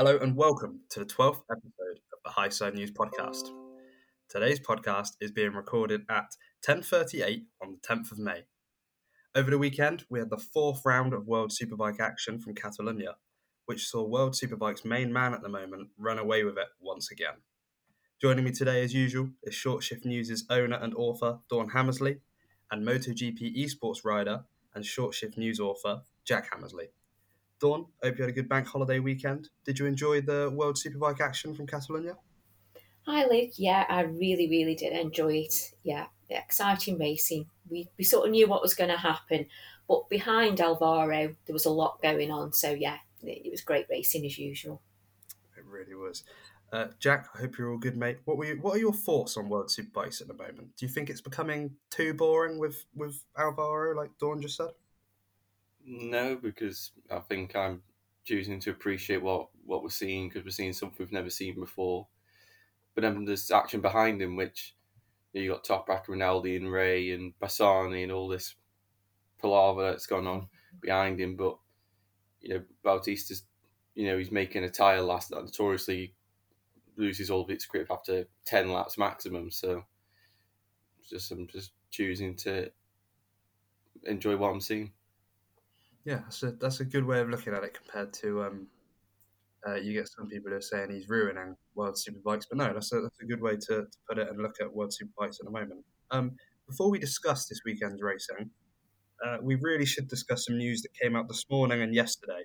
Hello and welcome to the 12th episode of the Highside News podcast. Today's podcast is being recorded at 10:38 on the 10th of May. Over the weekend, we had the fourth round of World Superbike action from Catalonia, which saw World Superbike's main man at the moment run away with it once again. Joining me today, as usual, is Short Shift News' owner and author Dawn Hammersley, and MotoGP esports rider and Short Shift News author Jack Hammersley. Dawn, hope you had a good bank holiday weekend. Did you enjoy the World Superbike action from Catalonia? Hi, Luke. Yeah, I really, really did enjoy it. Yeah, exciting racing. We, we sort of knew what was going to happen, but behind Alvaro, there was a lot going on. So, yeah, it, it was great racing as usual. It really was. Uh, Jack, I hope you're all good, mate. What were you, what are your thoughts on World Superbikes at the moment? Do you think it's becoming too boring with with Alvaro, like Dawn just said? No, because I think I'm choosing to appreciate what, what we're seeing because we're seeing something we've never seen before. But then there's action behind him, which you, got Toprak, Rinaldi, and Rea, and Bassani, and all this palaver that's gone on behind him. But you know, Bautista's, you know, he's making a tyre last that notoriously loses all of its grip after ten laps maximum. So, just I'm just choosing to enjoy what I'm seeing. Yeah, that's a, that's a good way of looking at it compared to um, uh, you get some people who are saying he's ruining World Superbikes, but no, that's a, that's a good way to, to put it and look at World Superbikes at the moment. Um, before we discuss this weekend's racing, uh, we really should discuss some news that came out this morning and yesterday.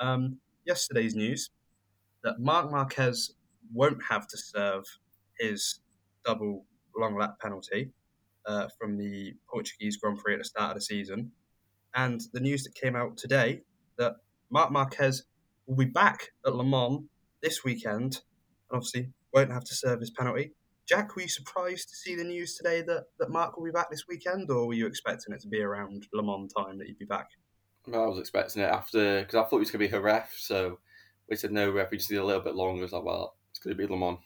Um, yesterday's news that Marc Marquez won't have to serve his double long lap penalty uh, from the Portuguese Grand Prix at the start of the season. And the news that came out today that Marc Marquez will be back at Le Mans this weekend and obviously won't have to serve his penalty. Jack, were you surprised to see the news today that, that Marc will be back this weekend, or were you expecting it to be around Le Mans time that he'd be back? Well, I was expecting it after because I thought he was going to be her ref, so we said no ref, we just need a little bit longer. I was like, well, it's going to be Le Mans.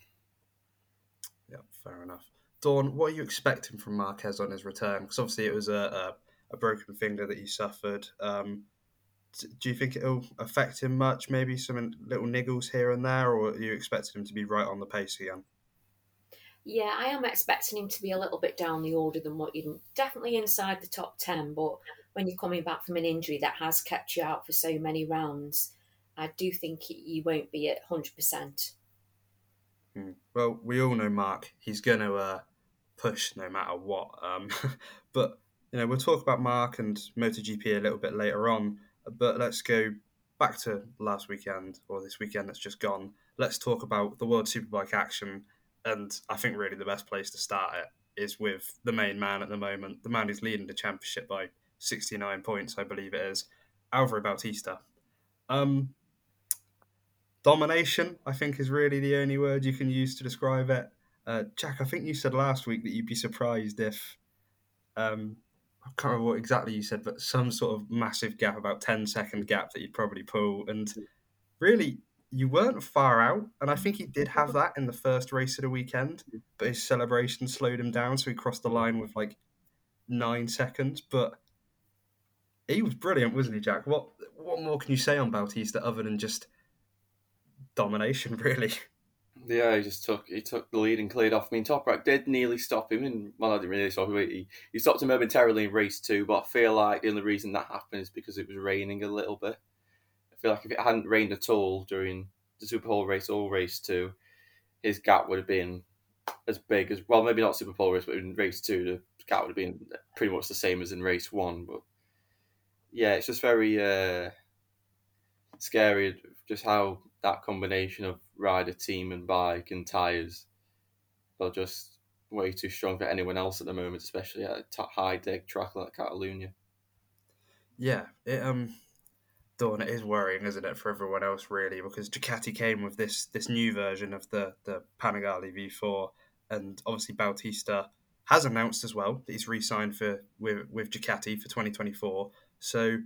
Yeah, fair enough. Dawn, what are you expecting from Marquez on his return? Because obviously it was a, a, a, broken finger that he suffered. Um, do you think it'll affect him much? Maybe some little niggles here and there, or are you expecting him to be right on the pace again? Yeah, I am expecting him to be a little bit down the order than what you'd definitely inside the top 10. But when you're coming back from an injury that has kept you out for so many rounds, I do think you won't be at 100%. Hmm. Well, we all know Marc, he's going to uh, push no matter what. Um, but, you know, we'll talk about Marc and MotoGP a little bit later on. But let's go back to last weekend or this weekend that's just gone. Let's talk about the World Superbike action and I think really the best place to start it is with the main man at the moment, the man who's leading the championship by 69 points, I believe it is, Alvaro Bautista. Um, domination, I think, is really the only word you can use to describe it. Uh, Jack, I think you said last week that you'd be surprised if, um, I can't remember what exactly you said, but some sort of massive gap, about 10 second gap that you'd probably pull. And really, you weren't far out, and I think he did have that in the first race of the weekend, but his celebration slowed him down, so he crossed the line with like nine seconds. But he was brilliant, wasn't he, Jack? What what more can you say on Bautista other than just domination, really? Yeah, he just took he took the lead and cleared off. I mean, Toprak did nearly stop him, and well, I didn't really stop him. He, he stopped him momentarily in race two, but I feel like the only reason that happened is because it was raining a little bit I feel like if it hadn't rained at all during the Super Superpole race or race two, his gap would have been as big as well, maybe not Superpole race, but in race two, the gap would have been pretty much the same as in race one. But yeah, it's just very uh, scary just how that combination of rider, team, and bike and tires are just way too strong for anyone else at the moment, especially at a high deg track like Catalonia. Yeah, it um Dawn, it is worrying, isn't it, for everyone else really? Because Ducati came with this this new version of the the Panigale V4, and obviously Bautista has announced as well that he's re-signed for with with Ducati for 2024. So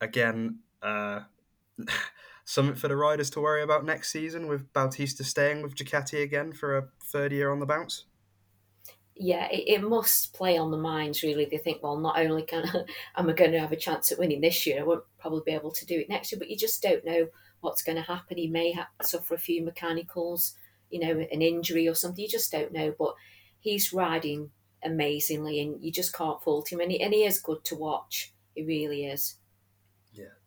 again, uh, something for the riders to worry about next season with Bautista staying with Ducati again for a third year on the bounce yeah, it, it, must play on the minds really. They think, well, not only can I, am I going to have a chance at winning this year, I won't probably be able to do it next year, but you just don't know what's going to happen. He may have, suffer a few mechanicals, you know, an injury or something. You just don't know. But he's riding amazingly, and you just can't fault him. And he, and he is good to watch. He really is.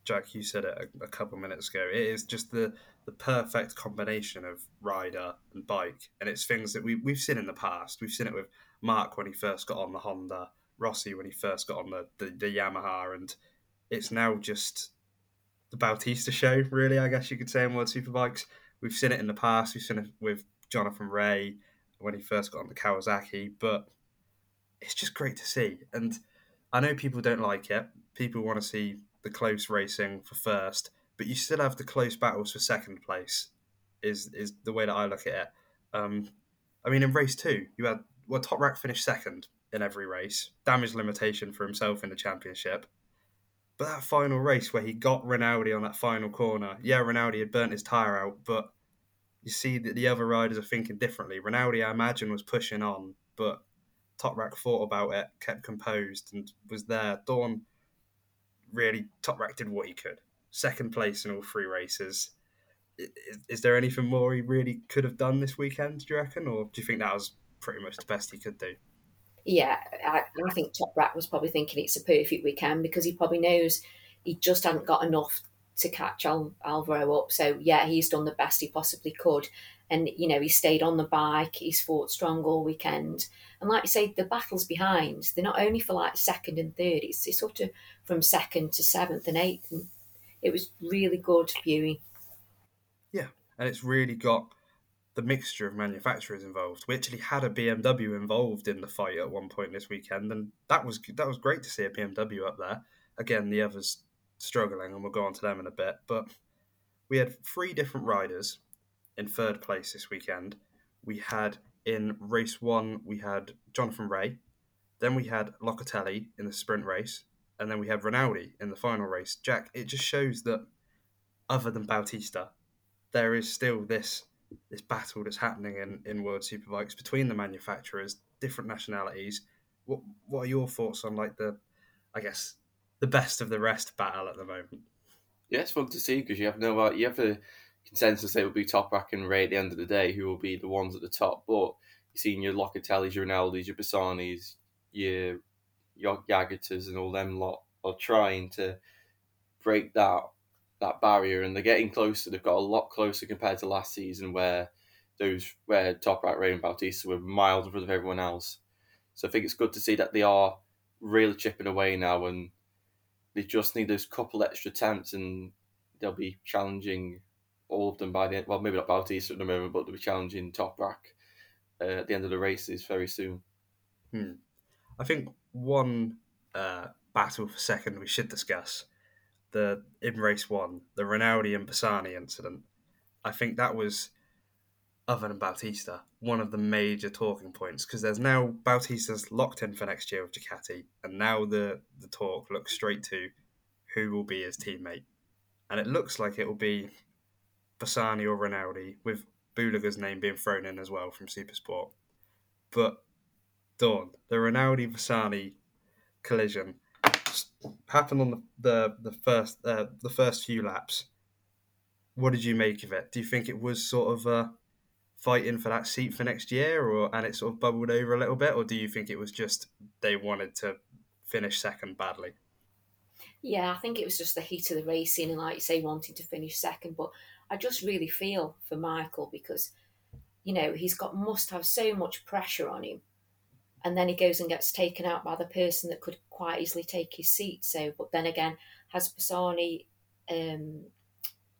Jack, you said it a, a couple minutes ago. It is just the the perfect combination of rider and bike, and it's things that we we've seen in the past. We've seen it with Marc when he first got on the Honda, Rossi when he first got on the, the, the Yamaha, and it's now just the Bautista show, really, I guess you could say, in World Superbikes. We've seen it in the past. We've seen it with Jonathan Rea when he first got on the Kawasaki, but it's just great to see. And I know people don't like it. People want to see the close racing for first, but you still have the close battles for second place. Is is the way that I look at it. Um, I mean, in race two, you had well, Toprak finished second in every race, damage limitation for himself in the championship. But that final race where he got Rinaldi on that final corner, yeah, Rinaldi had burnt his tyre out, but you see that the other riders are thinking differently. Rinaldi, I imagine, was pushing on, but Toprak thought about it, kept composed, and was there. Dawn really Toprak did what he could. Second place in all three races. Is, is, there anything more he really could have done this weekend? Do you reckon, or do you think that was pretty much the best he could do? Yeah, I, I think Toprak was probably thinking it's a perfect weekend because he probably knows he just hadn't got enough to catch Al- Alvaro up. So yeah, he's done the best he possibly could, and you know he stayed on the bike. He's fought strong all weekend, and like you say, the battles behind they're not only for like second and third. It's, it's sort of from second to seventh and eighth, and it was really good viewing. Yeah, and it's really got the mixture of manufacturers involved. We actually had a BMW involved in the fight at one point this weekend, and that was that was great to see a BMW up there. Again, the others struggling, and we'll go on to them in a bit. But we had three different riders in third place this weekend. We had in race one, we had Jonathan Rea, then we had Locatelli in the sprint race, and then we had Rinaldi in the final race. Jack, it just shows that other than Bautista, there is still this this battle that's happening in, in World Superbikes between the manufacturers, different nationalities. What what are your thoughts on like the, I guess, the best of the rest battle at the moment? Yeah, it's fun to see because you have no uh, you have a consensus it will be top Toprak and Rea at the end of the day who will be the ones at the top, but you're seeing your Locatellis, your Rinaldis, your Bassanis, your your Jagetas and all them lot are trying to break that that barrier, and they're getting closer. They've got a lot closer compared to last season, where those where Toprak Rea and Bautista were miles in front of everyone else. So I think it's good to see that they are really chipping away now, and they just need those couple extra attempts, and they'll be challenging all of them by the end. Well, maybe not Bautista at the moment, but they'll be challenging Toprak uh, at the end of the races very soon. Hmm. I think one uh, battle for second we should discuss the in race one, the Rinaldi and Bassani incident. I think that was, other than Bautista, one of the major talking points because there's now Bautista's locked in for next year with Ducati, and now the the talk looks straight to who will be his teammate, and it looks like it will be Bassani or Rinaldi, with Bulega's name being thrown in as well from Supersport. But Dawn, the Rinaldi Bassani collision happened on the the, the first uh, the first few laps. What did you make of it? Do you think it was sort of uh, fighting for that seat for next year, or and it sort of bubbled over a little bit, or do you think it was just they wanted to finish second badly? Yeah, I think it was just the heat of the racing, and like you say, wanting to finish second. But I just really feel for Michael because you know he's got must have so much pressure on him and then he goes and gets taken out by the person that could quite easily take his seat. So, but then again, has Bassani um,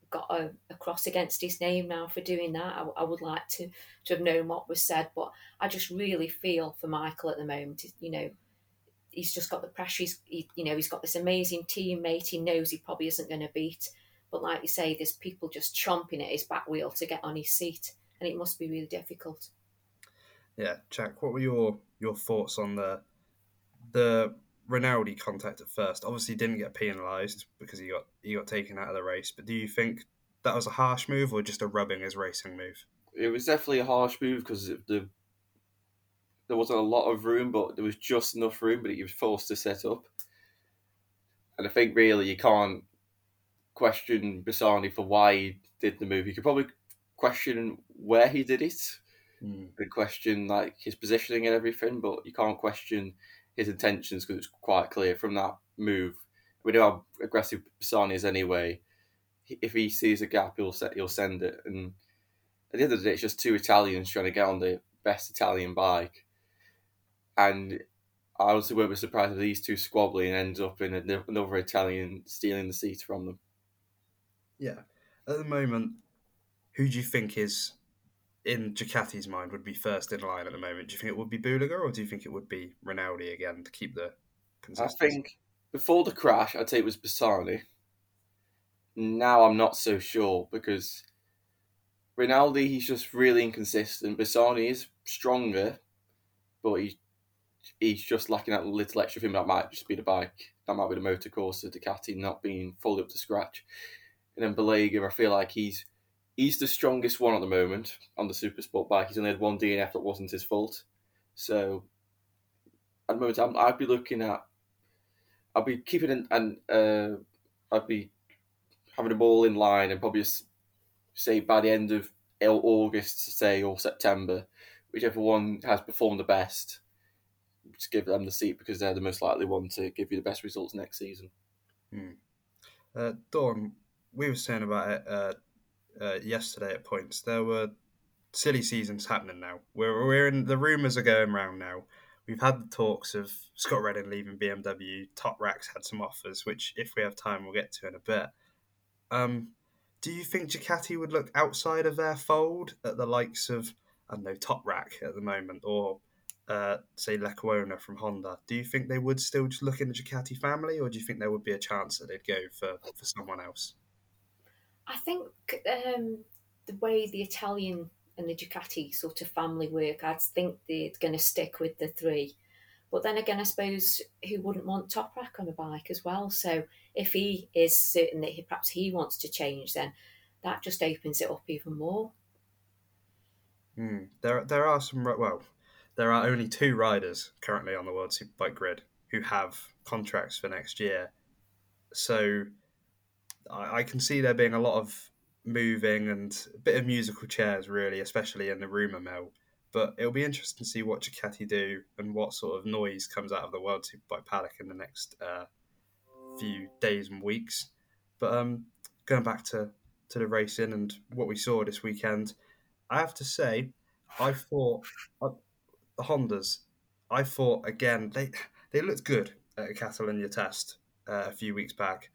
got a, a, cross against his name now for doing that? I, I, would like to to have known what was said, but I just really feel for Michael at the moment. You know, he's just got the pressure. He's, he, you know, he's got this amazing teammate. He knows he probably isn't going to beat, but like you say, there's people just chomping at his back wheel to get on his seat, and it must be really difficult. Yeah, Jack, what were your your thoughts on the the Rinaldi contact at first? Obviously, didn't get penalised because he got he got taken out of the race. But do you think that was a harsh move or just a rubbing his racing move? It was definitely a harsh move because the there wasn't a lot of room, but there was just enough room. But he was forced to set up, and I think really you can't question Bassani for why he did the move. You could probably question where he did it. Mm. could question like his positioning and everything, but you can't question his intentions because it's quite clear from that move. We know how aggressive Bassani is anyway. If he sees a gap, he'll set, he'll send it. And at the end of the day, it's just two Italians trying to get on the best Italian bike. And I honestly won't be surprised if these two squabbling and ends up in another Italian stealing the seat from them. Yeah. At the moment, who do you think is in Ducati's mind would be first in line at the moment? Do you think it would be Bulega or do you think it would be Rinaldi again to keep the consistency? I think before the crash, I'd say it was Bassani. Now I'm not so sure because Rinaldi, he's just really inconsistent. Bassani is stronger, but he's he's just lacking that little extra thing. That might just be the bike. That might be the motor course of Ducati not being fully up to scratch. And then Bulega, I feel like he's he's the strongest one at the moment on the super sport bike. He's only had one DNF that wasn't his fault. So at the moment, i would be looking at, I'd be keeping an, and uh, I'd be having them all in line and probably say by the end of August, say or September, whichever one has performed the best, just give them the seat because they're the most likely one to give you the best results next season. Hmm. Uh, Dawn, we were saying about it uh, uh, yesterday at points. There were silly seasons happening now. We're, we're in the rumours are going around now. We've had the talks of Scott Redding leaving BMW. Toprak's had some offers, which, if we have time, we'll get to in a bit. Um, do you think Ducati would look outside of their fold at the likes of, I don't know, Toprak at the moment, or uh, say Lecuona from Honda? Do you think they would still just look in the Ducati family, or do you think there would be a chance that they'd go for, for someone else? I think um, the way the Italian and the Ducati sort of family work, I'd think they're going to stick with the three. But then again, I suppose who wouldn't want Toprak on a bike as well? So if he is certain that he, perhaps he wants to change, then that just opens it up even more. Hmm. There, there are some. Well, there are only two riders currently on the World Superbike grid who have contracts for next year. So I, I can see there being a lot of moving and a bit of musical chairs, really, especially in the rumour mill. But it'll be interesting to see what Ducati do and what sort of noise comes out of the World Superbike paddock in the next uh, few days and weeks. But um, going back to, to the racing and what we saw this weekend, I have to say, I thought uh, the Hondas. I thought again they they looked good at a Catalonia test uh, a few weeks back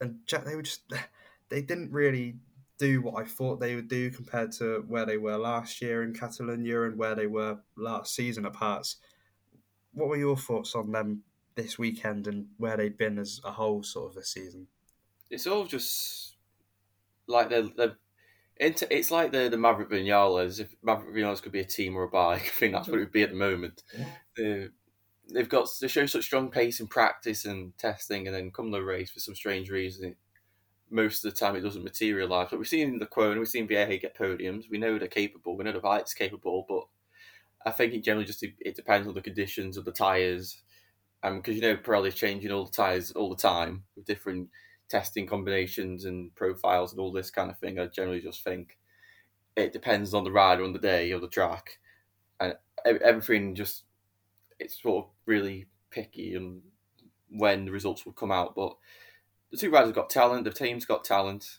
and Jack, they were just they didn't really do what I thought they would do compared to where they were last year in Catalonia and where they were last season at parts. What were your thoughts on them this weekend and where they'd been as a whole sort of this season? It's all just like they're, they're it's like the the Maverick Vinales. If Maverick Vinales could be a team or a bike, I think that's what it would be at the moment. Yeah they've got to show such strong pace in practice and testing, and then come the race for some strange reason, most of the time it doesn't materialise. But we've seen Lecuona, we've seen Vierge get podiums. We know they're capable. We know the bike's capable, but I think it generally just it depends on the conditions of the tyres, because um, you know Pirelli's changing all the tyres all the time with different testing combinations and profiles and all this kind of thing. I generally just think it depends on the rider on the day or the track, and everything just it's sort of really picky and when the results will come out. But the two riders have got talent. The team's got talent,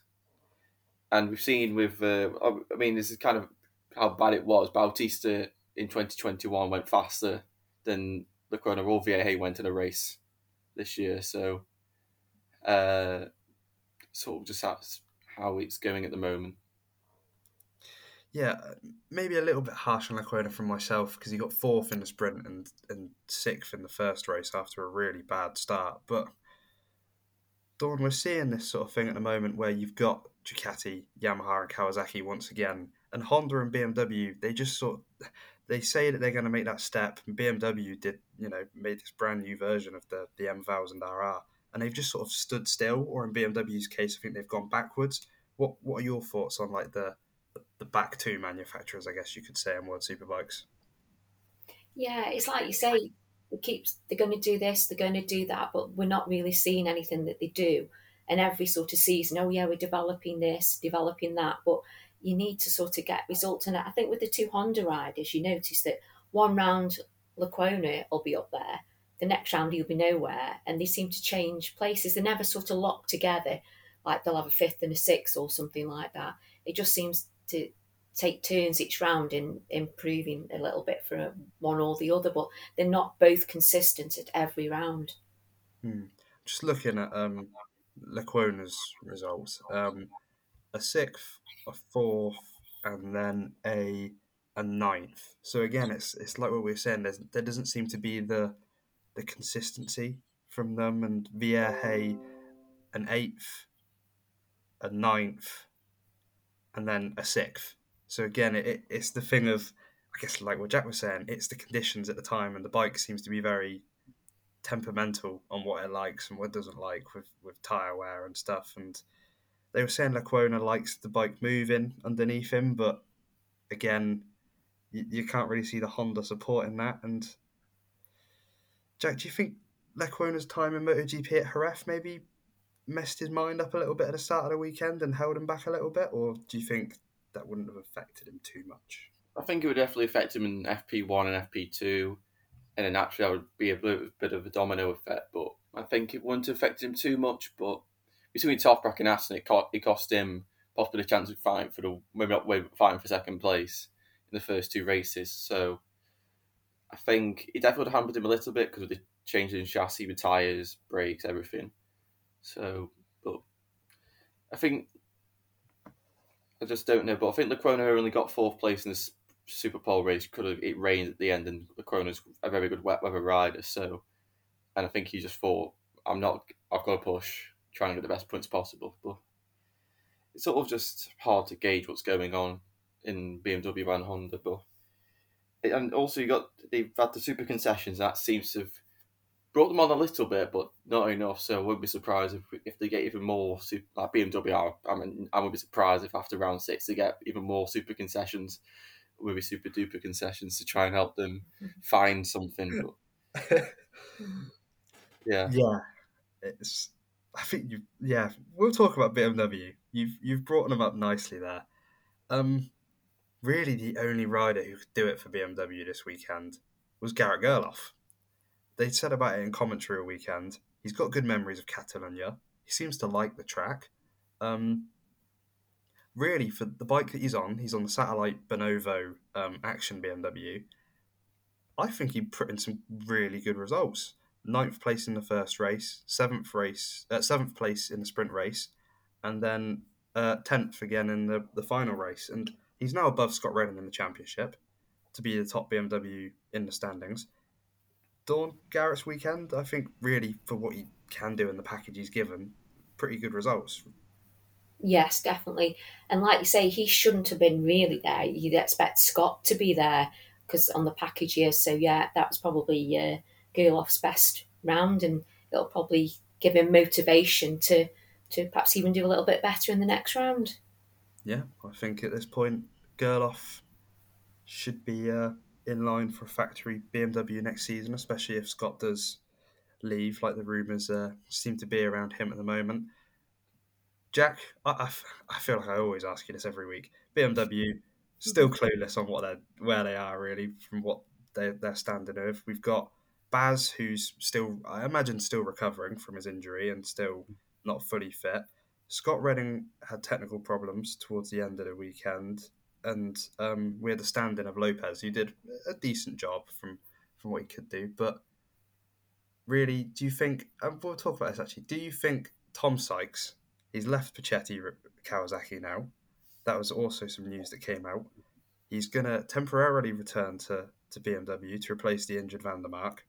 and we've seen with. Uh, I mean, this is kind of how bad it was. Bautista in 2021 went faster than Lecuona or Vierge went in a race this year. So, uh, sort of just that's how it's going at the moment. Yeah, maybe a little bit harsh on Lecuona from myself because he got fourth in the sprint and, and sixth in the first race after a really bad start. But Dawn, we're seeing this sort of thing at the moment where you've got Ducati, Yamaha, and Kawasaki once again, and Honda and BMW. They just sort they say that they're going to make that step, and BMW did, you know, made this brand new version of the the M1000 RR, and they've just sort of stood still. Or in BMW's case, I think they've gone backwards. What what are your thoughts on like the the back two manufacturers, I guess you could say, on World Superbikes. Yeah, it's like you say, it keeps they're going to do this, they're going to do that, but we're not really seeing anything that they do. and every sort of season, oh yeah, we're developing this, developing that, but you need to sort of get results. And I think with the two Honda riders, you notice that one round Lecuona will be up there, the next round he'll be nowhere, and they seem to change places. They're never sort of locked together, like they'll have a fifth and a sixth or something like that. It just seems to take turns each round in improving a little bit for one or the other, but they're not both consistent at every round. Hmm. Just looking at um, Lecuona's results, um, a sixth, a fourth, and then a a ninth. So again, it's it's like what we are saying. There's, there doesn't seem to be the the consistency from them, and Vierge an eighth, a ninth, and then a sixth. So again, it, it's the thing of I guess like what Jack was saying, it's the conditions at the time, and the bike seems to be very temperamental on what it likes and what it doesn't like with with tire wear and stuff. And they were saying Lecuona likes the bike moving underneath him, but again, you, you can't really see the Honda supporting that. And Jack, do you think Lecuona's time in MotoGP at Jerez maybe messed his mind up a little bit at the start of the weekend and held him back a little bit, or do you think that wouldn't have affected him too much? I think it would definitely affect him in FP1 and FP2, and then naturally that would be a bit of a domino effect. But I think it wouldn't affect him too much. But between Toprak and Assen, it cost, it cost him possibly a chance of fighting for the maybe not fighting for second place in the first two races. So I think it definitely hampered him a little bit because of the changes in chassis, with tyres, brakes, everything. So, but I think I just don't know. But I think Lecuona only got fourth place in this Super Pole race. Could have it rained at the end, and Lecuona's a very good wet weather rider. So, and I think he just thought, I'm not. I've got to push, trying to get the best points possible. But it's sort of just hard to gauge what's going on in BMW and Honda. But and also you got they've had the super concessions. That seems to have brought them on a little bit, but not enough. So I wouldn't be surprised if if they get even more super, like BMW are. I mean, I would be surprised if after round six they get even more super concessions, maybe super duper concessions to try and help them find something. But, yeah, yeah, it's. I think you. Yeah, we'll talk about BMW. You've you've brought them up nicely there. Um, really, the only rider who could do it for BMW this weekend was Garrett Gerloff they said about it in commentary a weekend. He's got good memories of Catalonia. He seems to like the track. Um, really, for the bike that he's on, he's on the Satellite Bonovo um, Action BMW. I think he put in some really good results. Ninth place in the first race, seventh race, uh, seventh place in the sprint race, and then uh, tenth again in the, the final race. And he's now above Scott Redding in the championship to be the top BMW in the standings. Dawn Garrett's weekend, I think really for what he can do in the package he's given, pretty good results. Yes, definitely. And like you say, he shouldn't have been really there. You'd expect Scott to be there because on the package here. So yeah, that was probably uh, Gerloff's best round, and it'll probably give him motivation to to perhaps even do a little bit better in the next round. Yeah, I think at this point, Gerloff should be uh, in line for a factory BMW next season, especially if Scott does leave, like the rumours uh, seem to be around him at the moment. Jack, I, I, I, feel like I always ask you this every week. BMW still clueless on what they where they are really from what they they're standing of. We've got Baz, who's still I imagine still recovering from his injury and still not fully fit. Scott Redding had technical problems towards the end of the weekend and um, we had the stand-in of Lopez, who did a decent job from from what he could do. But really, do you think? And we'll talk about this actually. Do you think Tom Sykes? He's left Puccetti Kawasaki now. That was also some news that came out. He's to temporarily return to, to BMW to replace the injured Van der Mark.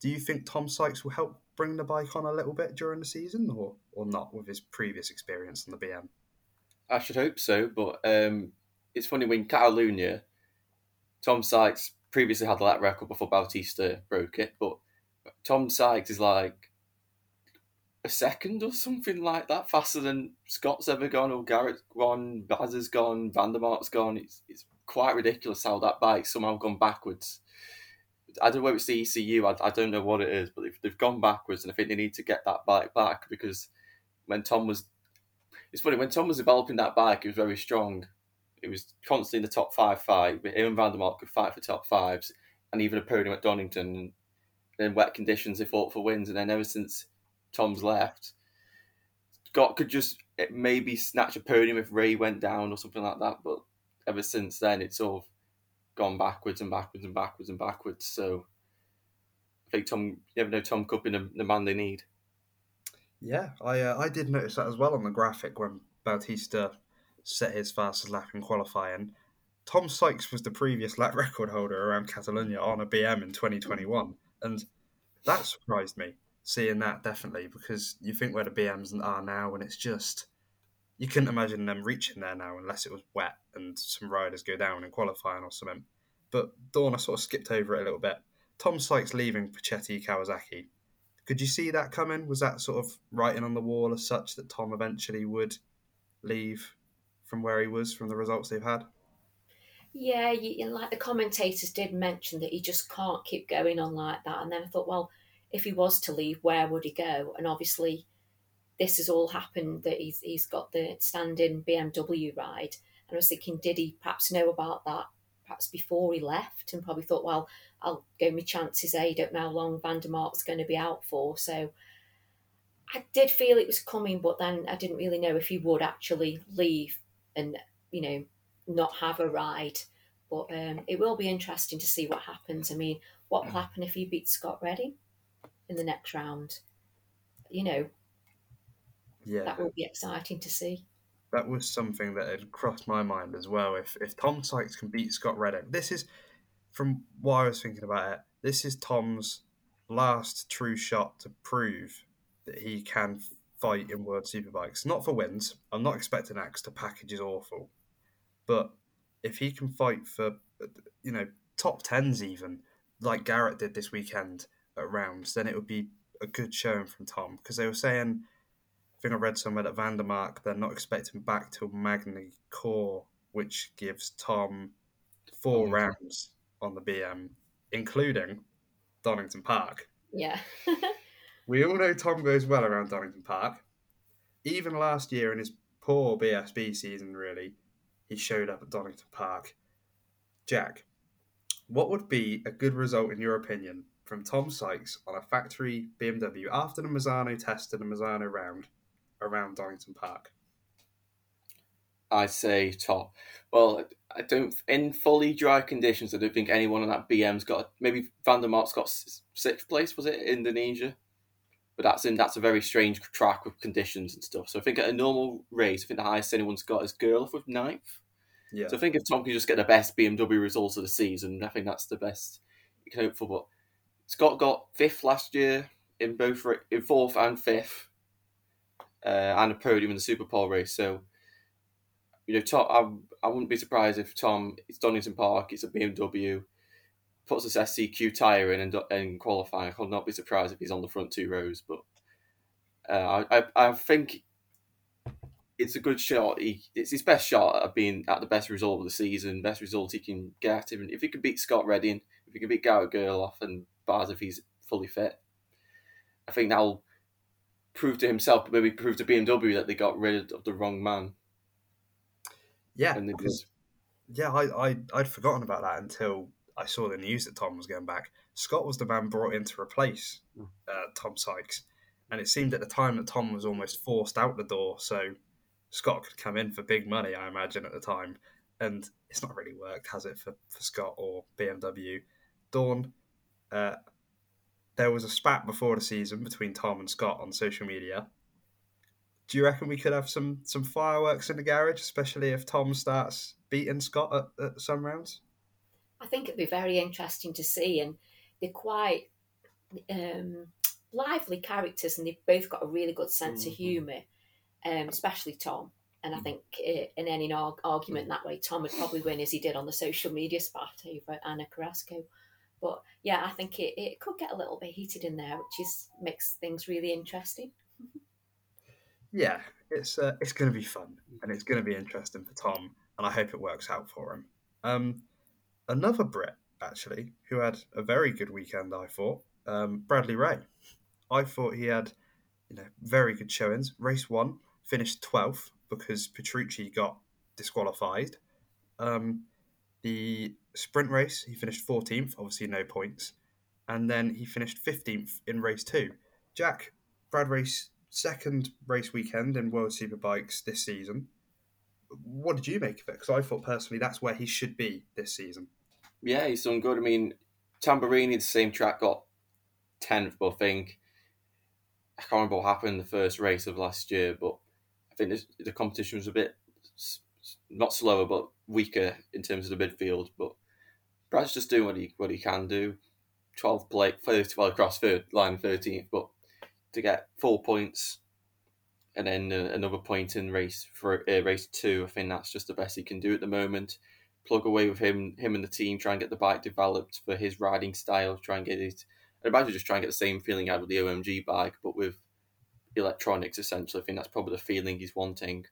Do you think Tom Sykes will help bring the bike on a little bit during the season, or or not with his previous experience on the BM? I should hope so, but um, it's funny when Catalunya, Tom Sykes previously had that record before Bautista broke it, but Tom Sykes is like a second or something like that faster than Scott's ever gone or Garrett's gone, Baz has gone, Van der Mark's gone. It's it's quite ridiculous how that bike somehow gone backwards. I don't know whether it's the ECU, I, I don't know what it is, but they've, they've gone backwards, and I think they need to get that bike back because when Tom was. It's funny when Tom was developing that bike. It was very strong. It was constantly in the top five fight. Him and Vandermark could fight for top fives, and even a podium at Donington. In wet conditions, they fought for wins. And then ever since Tom's left, Scott could just maybe snatch a podium if Rea went down or something like that. But ever since then, it's sort of gone backwards and backwards and backwards and backwards. So I think Tom, you never know, Tom the, the man they need. Yeah, I uh, I did notice that as well on the graphic when Bautista set his fastest lap in qualifying. Tom Sykes was the previous lap record holder around Catalonia on a BM in 2021, and that surprised me seeing that definitely because you think where the BMs are now, and it's just you couldn't imagine them reaching there now unless it was wet and some riders go down in qualifying or something. But Dawn, I sort of skipped over it a little bit. Tom Sykes leaving Puccetti Kawasaki. Could you see that coming? Was that sort of writing on the wall as such that Tom eventually would leave from where he was from the results they've had? Yeah, you, like the commentators did mention that he just can't keep going on like that. And then I thought, well, if he was to leave, where would he go? And obviously, this has all happened that he's he's got the standing BMW ride. And I was thinking, did he perhaps know about that perhaps before he left and probably thought, well, I'll go my chances I don't know how long Vandermark's going to be out for. So I did feel it was coming, but then I didn't really know if he would actually leave and, you know, not have a ride. But um, it will be interesting to see what happens. I mean, what will happen if he beats Scott Redding in the next round? You know, yeah, that will be exciting to see. That was something that had crossed my mind as well. If if Tom Sykes can beat Scott Redding, this is from what I was thinking about it. This is Tom's last true shot to prove that he can fight in World Superbikes. Not for wins. I'm not expecting Axe to package is awful, but if he can fight for you know top tens even like Garrett did this weekend at rounds, then it would be a good showing from Tom because they were saying I think I read somewhere that Vandermark they're not expecting back till Magny Core, which gives Tom four oh, rounds on the BM, including Donington Park. Yeah. we all know Tom goes well around Donington Park. Even last year in his poor BSB season, really, he showed up at Donington Park. Jack, what would be a good result in your opinion from Tom Sykes on a factory BMW after the Misano test and the Misano round around Donington Park? I say top. Well, I don't in fully dry conditions. I don't think anyone on that BM's got. Maybe Vandermark's got sixth place. Was it Indonesia? But that's in that's a very strange track with conditions and stuff. So I think at a normal race, I think the highest anyone's got is Gerloff with ninth. Yeah. So I think if Tom can just get the best BMW results of the season, I think that's the best you can hope for. But Scott got fifth last year in both in fourth and fifth uh, and a podium in the Super Pole race. So, you know, Tom, I, I wouldn't be surprised if Tom, it's Donington Park, it's a BMW, puts this SCQ tyre in and, and qualifying. I would not be surprised if he's on the front two rows. But uh, I, I think it's a good shot. He, it's his best shot at being at the best result of the season, best result he can get. Even if he can beat Scott Redding, if he can beat Garrett Gerloff and Baz if he's fully fit, I think that'll prove to himself, but maybe prove to BMW that they got rid of the wrong man. Yeah, because, yeah, I, I I'd forgotten about that until I saw the news that Tom was going back. Scott was the man brought in to replace hmm. uh, Tom Sykes, and it seemed at the time that Tom was almost forced out the door, so Scott could come in for big money. I imagine at the time, and it's not really worked, has it, for, for Scott or BMW? Dawn, uh, there was a spat before the season between Tom and Scott on social media. Do you reckon we could have some some fireworks in the garage, especially if Tom starts beating Scott at, at some rounds? I think it'd be very interesting to see, and they're quite um, lively characters, and they've both got a really good sense mm-hmm. of humour, um, especially Tom. And I mm. think uh, in any argument that way, Tom would probably win as he did on the social media spat over Ana Carrasco. But yeah, I think it, it could get a little bit heated in there, which is makes things really interesting. yeah, it's uh, it's going to be fun and it's going to be interesting for Tom, and I hope it works out for him. Um, another Brit actually who had a very good weekend, I thought, um, Bradley Ray. I thought he had you know, very good showings. Race one finished 12th because Petrucci got disqualified. Um, the sprint race, he finished 14th, obviously no points. And then he finished 15th in race two. Jack, Brad Ray's, second race weekend in World Superbikes this season. What did you make of it? Because I thought personally that's where he should be this season. Yeah, he's done good. I mean, Tamburini, the same track, got 10th, but I think I can't remember what happened in the first race of last year, but I think the competition was a bit not slower, but weaker in terms of the midfield. But Brad's just doing what he what he can do. 12th plate, first well across third line, 13th, but to get four points and then uh, another point in race for uh, race two, I think that's just the best he can do at the moment. Plug away with him, him and the team, try and get the bike developed for his riding style. Try and get it. I'd imagine just try and get the same feeling out of the OMG bike, but with electronics. Essentially, I think that's probably the feeling he's wanting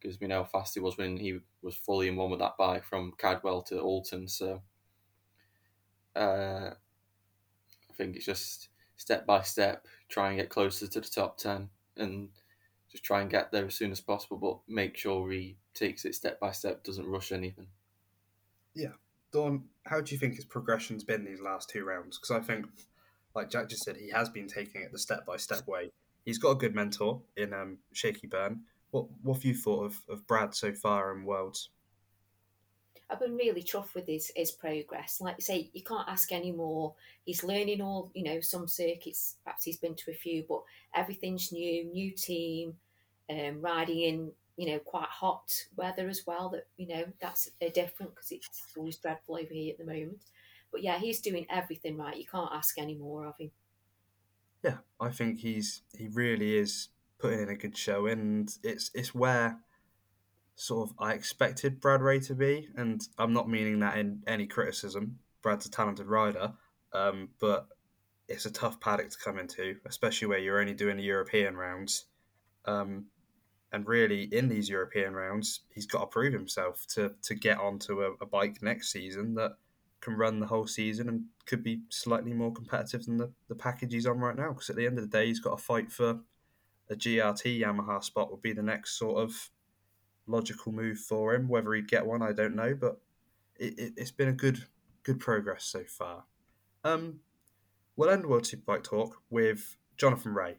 because we know how fast he was when he was fully in one with that bike from Cadwell to Oulton. So uh, I think it's just step by step, try and get closer to the top 10 and just try and get there as soon as possible, but make sure he takes it step by step, doesn't rush anything. Yeah. Dawn, how do you think his progression's been these last two rounds? Because I think, like Jack just said, he has been taking it the step by step way. He's got a good mentor in um, Shakey Byrne. What what have you thought of, of Brad so far in Worlds? I've been really chuffed with his his progress. Like you say, you can't ask any more. He's learning all, you know, some circuits. Perhaps he's been to a few, but everything's new. New team, um, riding in, you know, quite hot weather as well. That you know, that's a different because it's always dreadful over here at the moment. But yeah, he's doing everything right. You can't ask any more of him. Yeah, I think he's he really is putting in a good show, and it's it's where sort of I expected Brad Ray to be, and I'm not meaning that in any criticism. Brad's a talented rider, um, but it's a tough paddock to come into, especially where you're only doing the European rounds. Um, and really, in these European rounds, he's got to prove himself to to get onto a, a bike next season that can run the whole season and could be slightly more competitive than the, the package he's on right now. Because at the end of the day, he's got to fight for a GRT Yamaha spot would be the next sort of logical move for him. Whether he'd get one, I don't know, but it, it, has been a good good progress so far. Um, we'll end World Superbike talk with Jonathan Rea.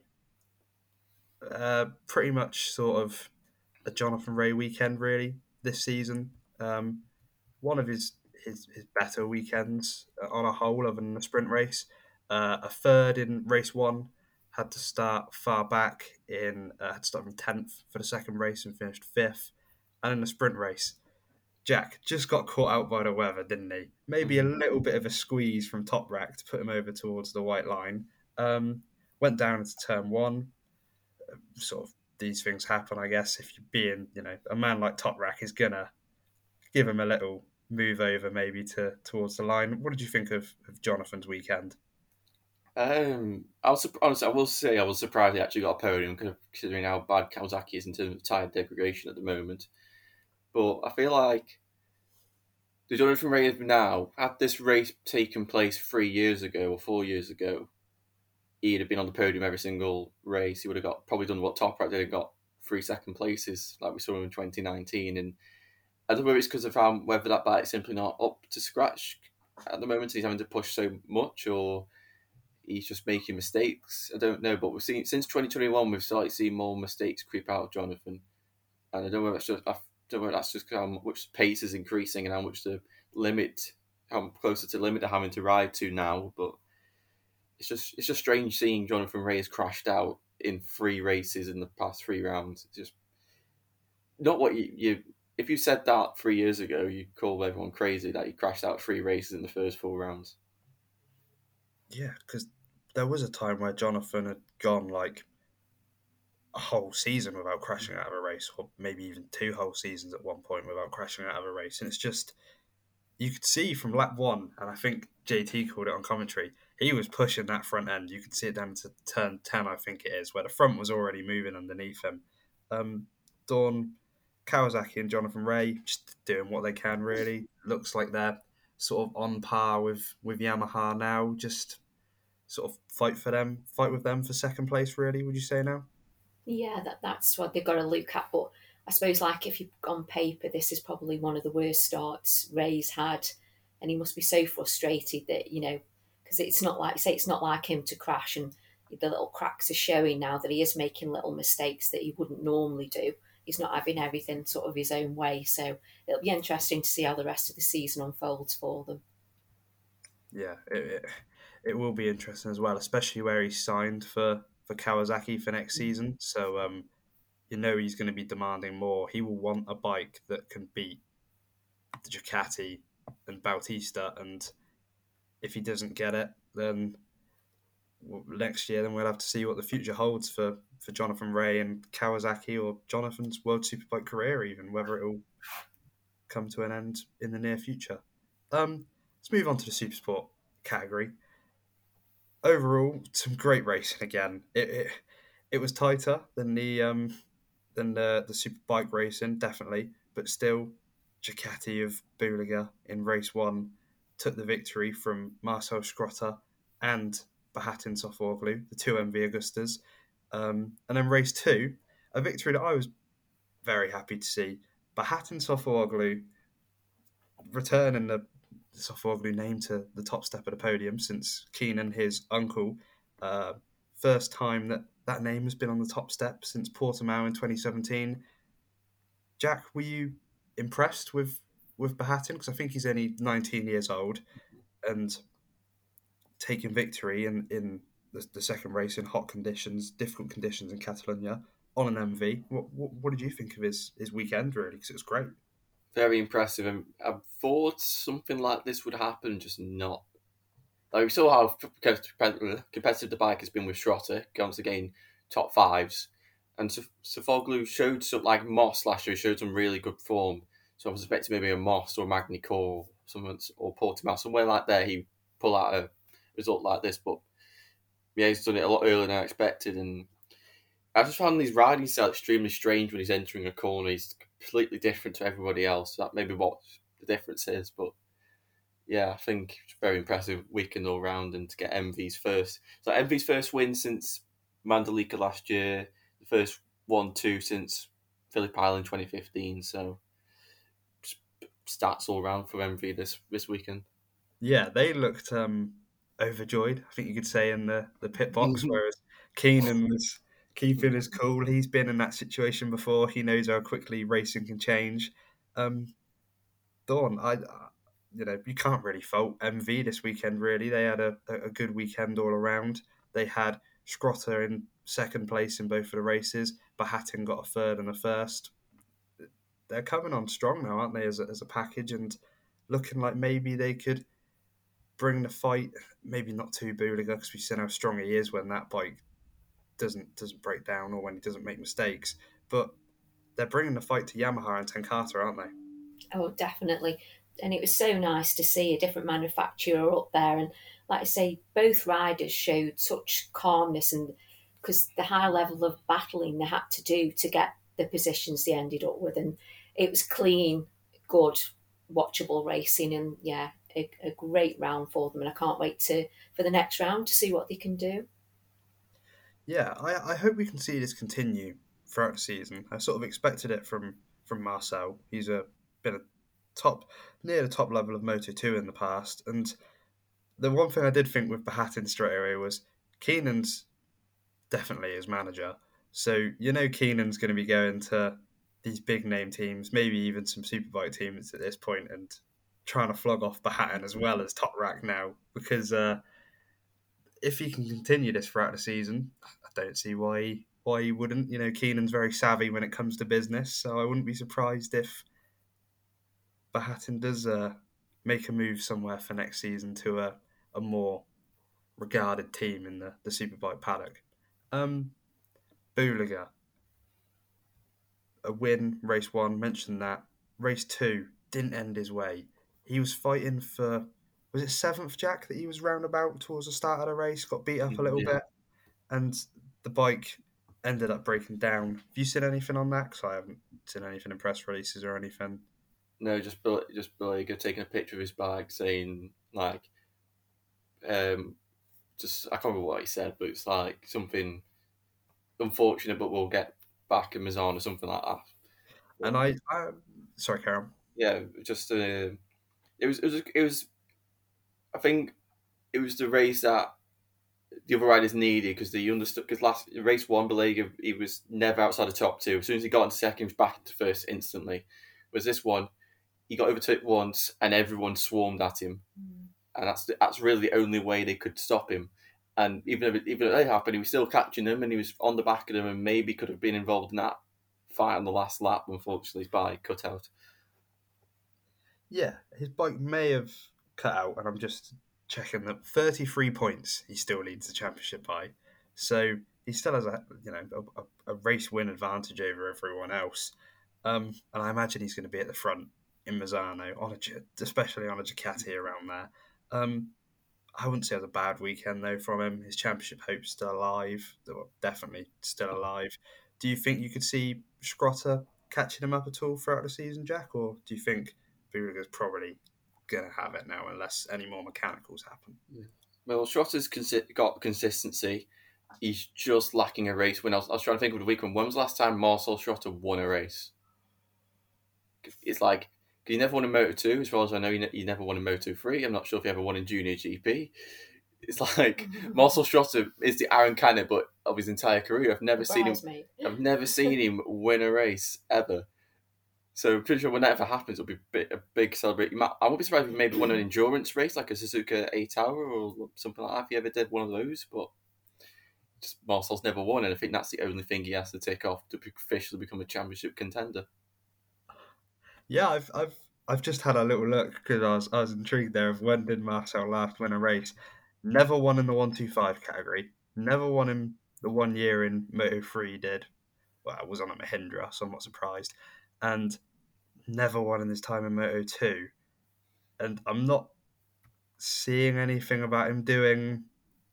Uh, pretty much sort of a Jonathan Rea weekend, really, this season. Um, one of his, his, his better weekends on a whole, other than the sprint race. Uh, a third in race one, had to start far back in, uh, had to start from 10th for the second race and finished fifth and in the sprint race, Jack just got caught out by the weather, didn't he? Maybe a little bit of a squeeze from Toprak to put him over towards the white line. Um, went down into turn one. Sort of these things happen, I guess. If you're being, you know, a man like Toprak is gonna give him a little move over maybe to towards the line. What did you think of, of Jonathan's weekend? Um, I was honestly, I will say I was surprised he actually got a podium considering how bad Kawasaki is in terms of tire degradation at the moment. But I feel like the Jonathan of now, had this race taken place three years ago or four years ago, he'd have been on the podium every single race. He would have got probably done what Top Toprak did and got three second places like we saw in 2019. And I don't know if it's because of how whether that bike's simply not up to scratch at the moment. He's having to push so much, or he's just making mistakes. I don't know, but we've seen since 2021 we've started seeing more mistakes creep out of Jonathan, and I don't know if it's just I that's just how much pace is increasing and how much the limit, how closer to limit they're having to ride to now. But it's just it's just strange seeing Jonathan Rea has crashed out in three races in the past three rounds. It's just not what you, you if you said that three years ago, you'd call everyone crazy that he crashed out three races in the first four rounds. Yeah, because there was a time where Jonathan had gone like a whole season without crashing out of a race, or maybe even two whole seasons at one point without crashing out of a race. And it's just, you could see from lap one, and I think JT called it on commentary, he was pushing that front end. You could see it down to turn 10, I think it is, where the front was already moving underneath him. Um, Dawn, Kawasaki, and Jonathan Rea just doing what they can, really. Looks like they're sort of on par with, with Yamaha now, just sort of fight for them, fight with them for second place. Really, would you say now? Yeah, that that's what they've got to look at. But I suppose, like if you on paper, this is probably one of the worst starts Rea's had, and he must be so frustrated that you know because it's not like say it's not like him to crash and the little cracks are showing now that he is making little mistakes that he wouldn't normally do. He's not having everything sort of his own way, so it'll be interesting to see how the rest of the season unfolds for them. Yeah, it, it, it will be interesting as well, especially where he signed for for Kawasaki for next season. So um, you know he's going to be demanding more. He will want a bike that can beat the Ducati and Bautista, and if he doesn't get it, then next year, then we'll have to see what the future holds for, for Jonathan Rea and Kawasaki or Jonathan's World Superbike career, even whether it will come to an end in the near future. Um, let's move on to the Supersport category. Overall, some great racing again. It it, it was tighter than the um, than the the Superbike racing, definitely, but still, Ducati of Bulega in race one took the victory from Marcel Schrotter and Bahattin Sofuoglu, the two MV Agustas. Um, and then race two, a victory that I was very happy to see. Bahattin Sofuoglu returning the Sofuoglu name to the top step of the podium since Keenan, his uncle, uh, first time that that name has been on the top step since Portimao in 2017. Jack, were you impressed with with Bahattin? Because I think he's only 19 years old, and taking victory in, in the, the, second race in hot conditions, difficult conditions in Catalonia on an MV. What, what, what did you think of his, his weekend, really? Because it was great. Very impressive. And I thought something like this would happen, just not. Like we saw how competitive the bike has been with Schrotter, going to gain top fives. And Sofuoglu showed some, like Most last year, showed some really good form. So I was expecting maybe a Most or Magny-Cours or, someone, or Portimao, somewhere like there, he pull out a result like this. But yeah, he's done it a lot earlier than I expected, and I just found his riding style extremely strange when he's entering a corner. He's completely different to everybody else. That may be what the difference is, but yeah, I think it's very impressive weekend all round, and to get MV's first, so MV's first win since Mandalika last year, the first one two since Phillip Island 2015. So stats all round for MV this this weekend. Yeah, they looked um, overjoyed. I think you could say in the the pit box, whereas Keenan was keeping his cool. He's been in that situation before. He knows how quickly racing can change. Um, Dawn, I, you know, you can't really fault MV this weekend. Really, they had a, a good weekend all around. They had Schrotter in second place in both of the races. Bahattin got a third and a first. They're coming on strong now, aren't they, as a, as a package, and looking like maybe they could bring the fight, maybe not too Bulega because we've seen how strong he is when that bike doesn't doesn't break down or when he doesn't make mistakes. But they're bringing the fight to Yamaha and Ten Kate, aren't they? Oh, definitely. And it was so nice to see a different manufacturer up there. And like I say, both riders showed such calmness and because the high level of battling they had to do to get the positions they ended up with. And it was clean, good, watchable racing. And yeah, a, a great round for them, and I can't wait to for the next round to see what they can do. Yeah, I, I hope we can see this continue throughout the season. I sort of expected it from from Marcel. He's a been a top near the top level of Moto two in the past, and the one thing I did think with Bahattin straight away was Keenan's definitely his manager. So you know Keenan's going to be going to these big name teams, maybe even some superbike teams at this point, and trying to flog off Bahattin as well as Toprak now because uh, if he can continue this throughout the season, I don't see why he, why he wouldn't. You know, Keenan's very savvy when it comes to business, so I wouldn't be surprised if Bahattin does uh, make a move somewhere for next season to a, a more regarded team in the, the Superbike paddock. Um, a win, race one, mentioned that. Race two didn't end his way he was fighting for was it seventh Jack that he was roundabout towards the start of the race, got beat up a little yeah. bit, and the bike ended up breaking down. Have you seen anything on that? Because I haven't seen anything in press releases or anything. No, just just like taking a picture of his bike, saying like, um, just I can't remember what he said, but it's like something unfortunate, but we'll get back in Misano or something like that. And I, I sorry, Karen. Yeah, just uh, it was it was it was. I think it was the race that the other riders needed because they understood because last race one, Bulega he was never outside the top two. As soon as he got into second, he was back into first instantly. Was this one, he got overtook once and everyone swarmed at him, mm. and that's that's really the only way they could stop him. And even if it, even if it happened, he was still catching them, and he was on the back of them, and maybe could have been involved in that fight on the last lap. Unfortunately, his bike cut out. Yeah, his bike may have cut out, and I'm just checking that 33 points he still leads the championship by. So he still has a you know a, a race win advantage over everyone else. Um, and I imagine he's going to be at the front in Misano on a especially on a Ducati around there. Um, I wouldn't say it was a bad weekend though from him. His championship hopes still alive. definitely still alive. Do you think you could see Schrotter catching him up at all throughout the season, Jack, or do you think Bulega's probably going to have it now unless any more mechanicals happen? Yeah. Well, Schrotter's consi- got consistency. He's just lacking a race win. I was, I was trying to think of the weekend. When was the last time Marcel Schrotter won a race? It's like he never won a Moto 2, as far as I know. He, ne- he never won a Moto 3. I'm not sure if he ever won in Junior GP. It's like Marcel Schrotter is the Aaron Canet, but of his entire career. I've never Surprise, seen him. Mate. I've never seen him win a race ever. So I'm pretty sure when that ever happens, it'll be a, bit, a big celebration. I won't be surprised if he maybe won an endurance race like a Suzuka Eight Hour or something like that. If he ever did one of those, but just Marcel's never won, and I think that's the only thing he has to take off to officially become a championship contender. Yeah, I've I've I've just had a little look because I was I was intrigued there of when did Marcel last win a race. Never won in the one two five category. Never won in the one year in Moto three. Did well, I was on a Mahindra, so I'm not surprised. And never won in his time in Moto two. And I'm not seeing anything about him doing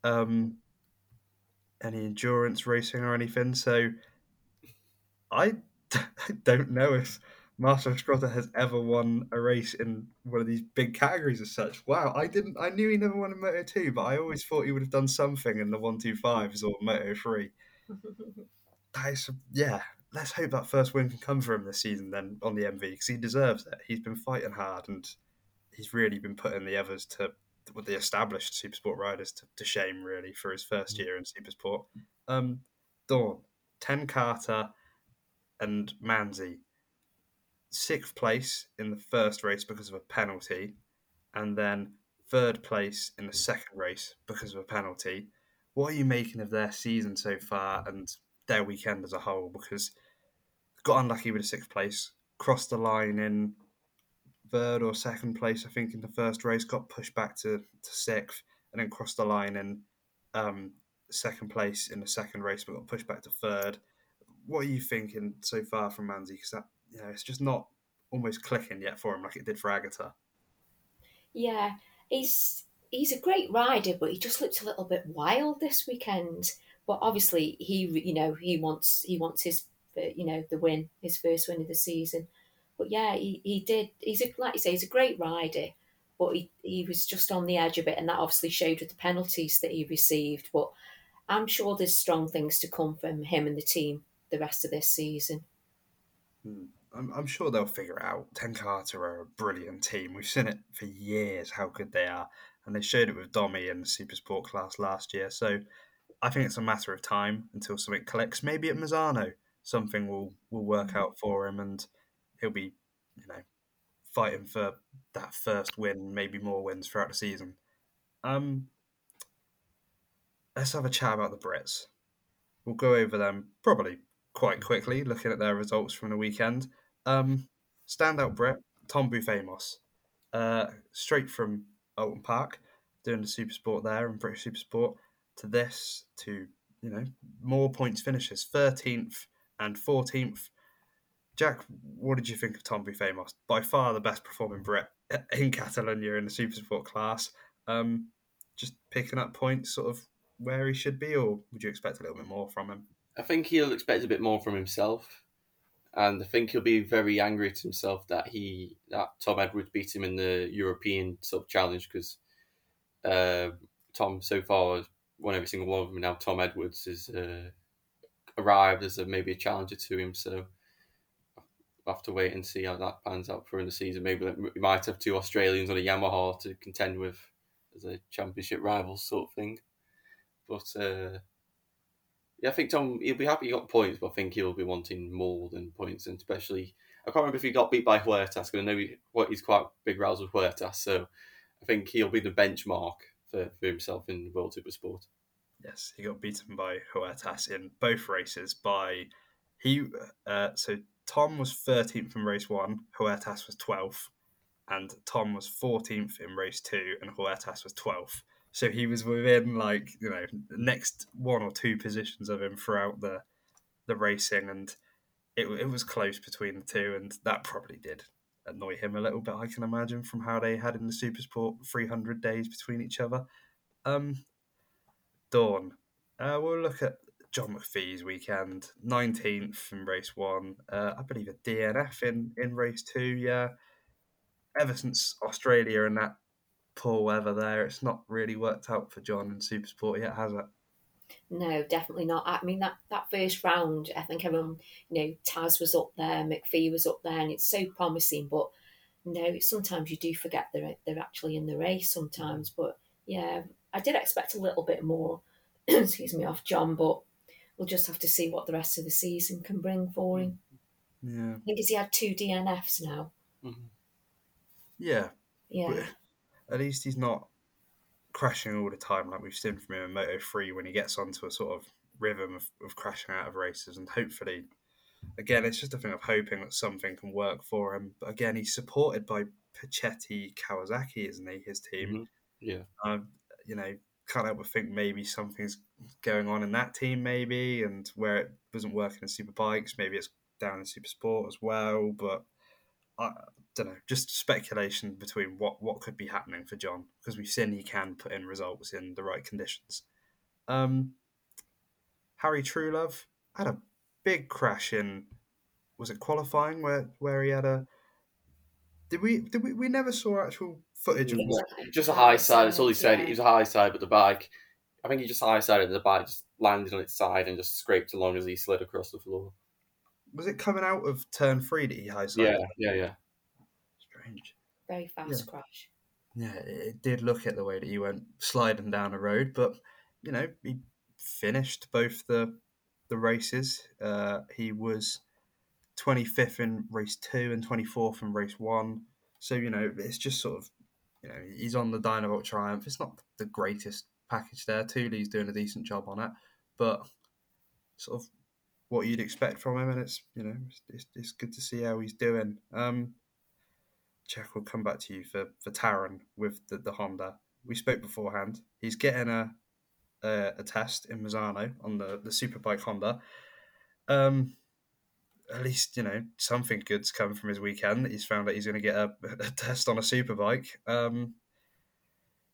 um, any endurance racing or anything. So I don't know if Marcel Schrotter has ever won a race in one of these big categories as such. Wow, I didn't. I knew he never won in Moto two, but I always thought he would have done something in the one two fives or Moto three. that is, yeah. Let's hope that first win can come for him this season then on the MV because he deserves it. He's been fighting hard and he's really been putting the others to with the established Supersport riders to, to shame really for his first mm. year in Supersport. Um, Dawn, Ten Kate, and Manzi sixth place in the first race because of a penalty, and then third place in the second race because of a penalty. What are you making of their season so far and their weekend as a whole? Because got unlucky with a sixth place, crossed the line in third or second place, I think, in the first race, got pushed back to, to sixth, and then crossed the line in um, second place in the second race, but got pushed back to third. What are you thinking so far from Manzi? Because that you know, it's just not almost clicking yet for him like it did for Aegerter. Yeah, he's he's a great rider, but he just looked a little bit wild this weekend. But obviously, he you know he wants he wants his you know the win, his first win of the season. But yeah, he, he did. He's a, like you say, he's a great rider, but he, he was just on the edge of it, and that obviously showed with the penalties that he received. But I'm sure there's strong things to come from him and the team the rest of this season. Hmm. I'm, I'm sure they'll figure it out. Ten Kate are a brilliant team. We've seen it for years how good they are, and they showed it with Domi in the Super Sport class last year. So I think it's a matter of time until something clicks. Maybe at Misano, something will will work out for him, and he'll be, you know, fighting for that first win, maybe more wins throughout the season. Um, let's have a chat about the Brits. We'll go over them probably quite quickly, looking at their results from the weekend. Um, standout Brit, Tom Booth-Amos, uh, straight from Oulton Park, doing the Super Sport there and British Super Sport, to this, to you know more points finishes, thirteenth and fourteenth. Jack, what did you think of Tom Booth-Amos? By far the best performing Brit in Catalonia in the Super Sport class. Um, just picking up points, sort of where he should be, or would you expect a little bit more from him? I think he'll expect a bit more from himself and I think he'll be very angry at himself that he that Tom Edwards beat him in the European sort of challenge because uh, Tom so far won every single one of them. Now Tom Edwards has uh, arrived as a, maybe a challenger to him. So we'll have to wait and see how that pans out for in the season. Maybe we might have two Australians on a Yamaha to contend with as a championship rivals sort of thing. But uh, yeah, I think Tom he'll be happy he got points, but I think he'll be wanting more than points, and especially I can't remember if he got beat by Huertas I know he, he's quite big rows with Huertas, so I think he'll be the benchmark for, for himself in World Super Sport. Yes, he got beaten by Huertas in both races by he. Uh, so Tom was thirteenth in race one, Huertas was twelfth, and Tom was fourteenth in race two, and Huertas was twelfth. So he was within like you know next one or two positions of him throughout the the racing, and it it was close between the two, and that probably did annoy him a little bit. I can imagine from how they had in the Supersport 300 days between each other. Um, Dawn, uh, we'll look at John McPhee's weekend, 19th in race one. Uh, I believe a DNF in, in race two. Yeah. Ever since Australia and that poor weather there, it's not really worked out for John in Supersport yet, has it? No, definitely not. I mean that that first round, I think everyone, you know, Taz was up there, McPhee was up there, and it's so promising. But no, sometimes you do forget they're they're actually in the race sometimes. But yeah, I did expect a little bit more. excuse me, off John, but we'll just have to see what the rest of the season can bring for him. Yeah, I think he had two DNFs now. Mm-hmm. Yeah, Yeah, at least he's not crashing all the time like we've seen from him in Moto 3 when he gets onto a sort of rhythm of, of crashing out of races. And hopefully, again, it's just a thing of hoping that something can work for him. But again, he's supported by Puccetti Kawasaki, isn't he? His team. Mhm. Yeah. Um, you know, can't help but think maybe something's going on in that team, maybe, and where it wasn't working in super bikes, maybe it's down in super sport as well. But I don't know, just speculation between what what could be happening for John because we've seen he can put in results in the right conditions. Um, Harry Truelove had a big crash in was it qualifying where where he had a did we did we we never saw actual footage of what Just a high side. That's all he said. Yeah. He was a high side, but the bike, I think he just high sided. The bike just landed on its side and just scraped along as he slid across the floor. was it coming out of turn three that he high sided? Yeah, yeah, yeah. Strange. very fast crash. Yeah, it did look at the way that he went sliding down the road, but you know he finished both the the races. Uh, he was twenty fifth in race two and twenty fourth in race one. So you know it's just sort of you know he's on the Dynavolt Triumph. It's not the greatest package there. Tuuli's doing a decent job on it, but sort of what you'd expect from him, and it's you know it's, it's, it's good to see how he's doing. Um, Jack will come back to you for for Tarran with the, the Honda. We spoke beforehand. He's getting a a, a test in Misano on the the Superbike Honda. Um, at least you know something good's come from his weekend. He's found that he's going to get a, a test on a Superbike. Um,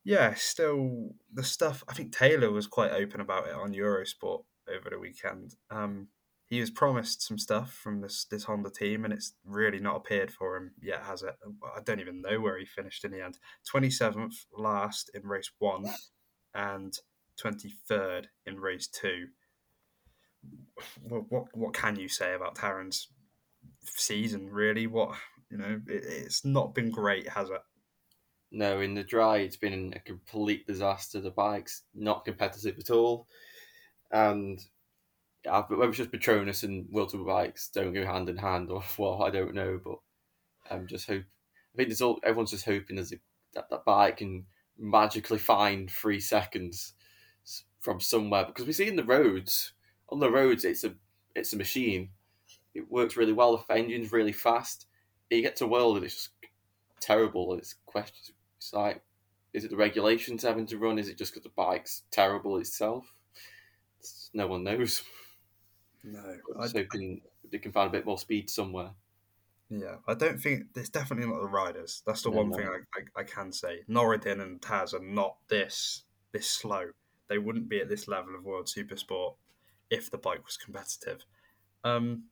yeah, still the stuff. I think Taylor was quite open about it on Eurosport over the weekend. Um, he was promised some stuff from this this Honda team, and it's really not appeared for him yet, has it? I don't even know where he finished in the end. Twenty seventh last in race one, and twenty third in race two. What, what can you say about Tarran's season? Really, what you know, it, it's not been great, has it? No, in the dry, it's been a complete disaster. The bike's not competitive at all. And yeah, whether it's just Petronas and World Tour bikes don't go hand in hand or what, I don't know. But I'm just hope. I think there's all everyone's just hoping there's a, that that bike can magically find three seconds from somewhere because we see in the roads on the roads it's a it's a machine. It works really well. The engine's really fast. You get to world and it's just terrible. It's questions. It's like, is it the regulations having to run? Is it just because the bike's terrible itself? It's, no one knows. No, I'm just hoping they can find a bit more speed somewhere. Yeah, I don't think it's definitely not the riders. That's the No, one no. thing I, I, I can say. Norrodin and Taz are not this this slow. They wouldn't be at this level of World Supersport if the bike was competitive. Um,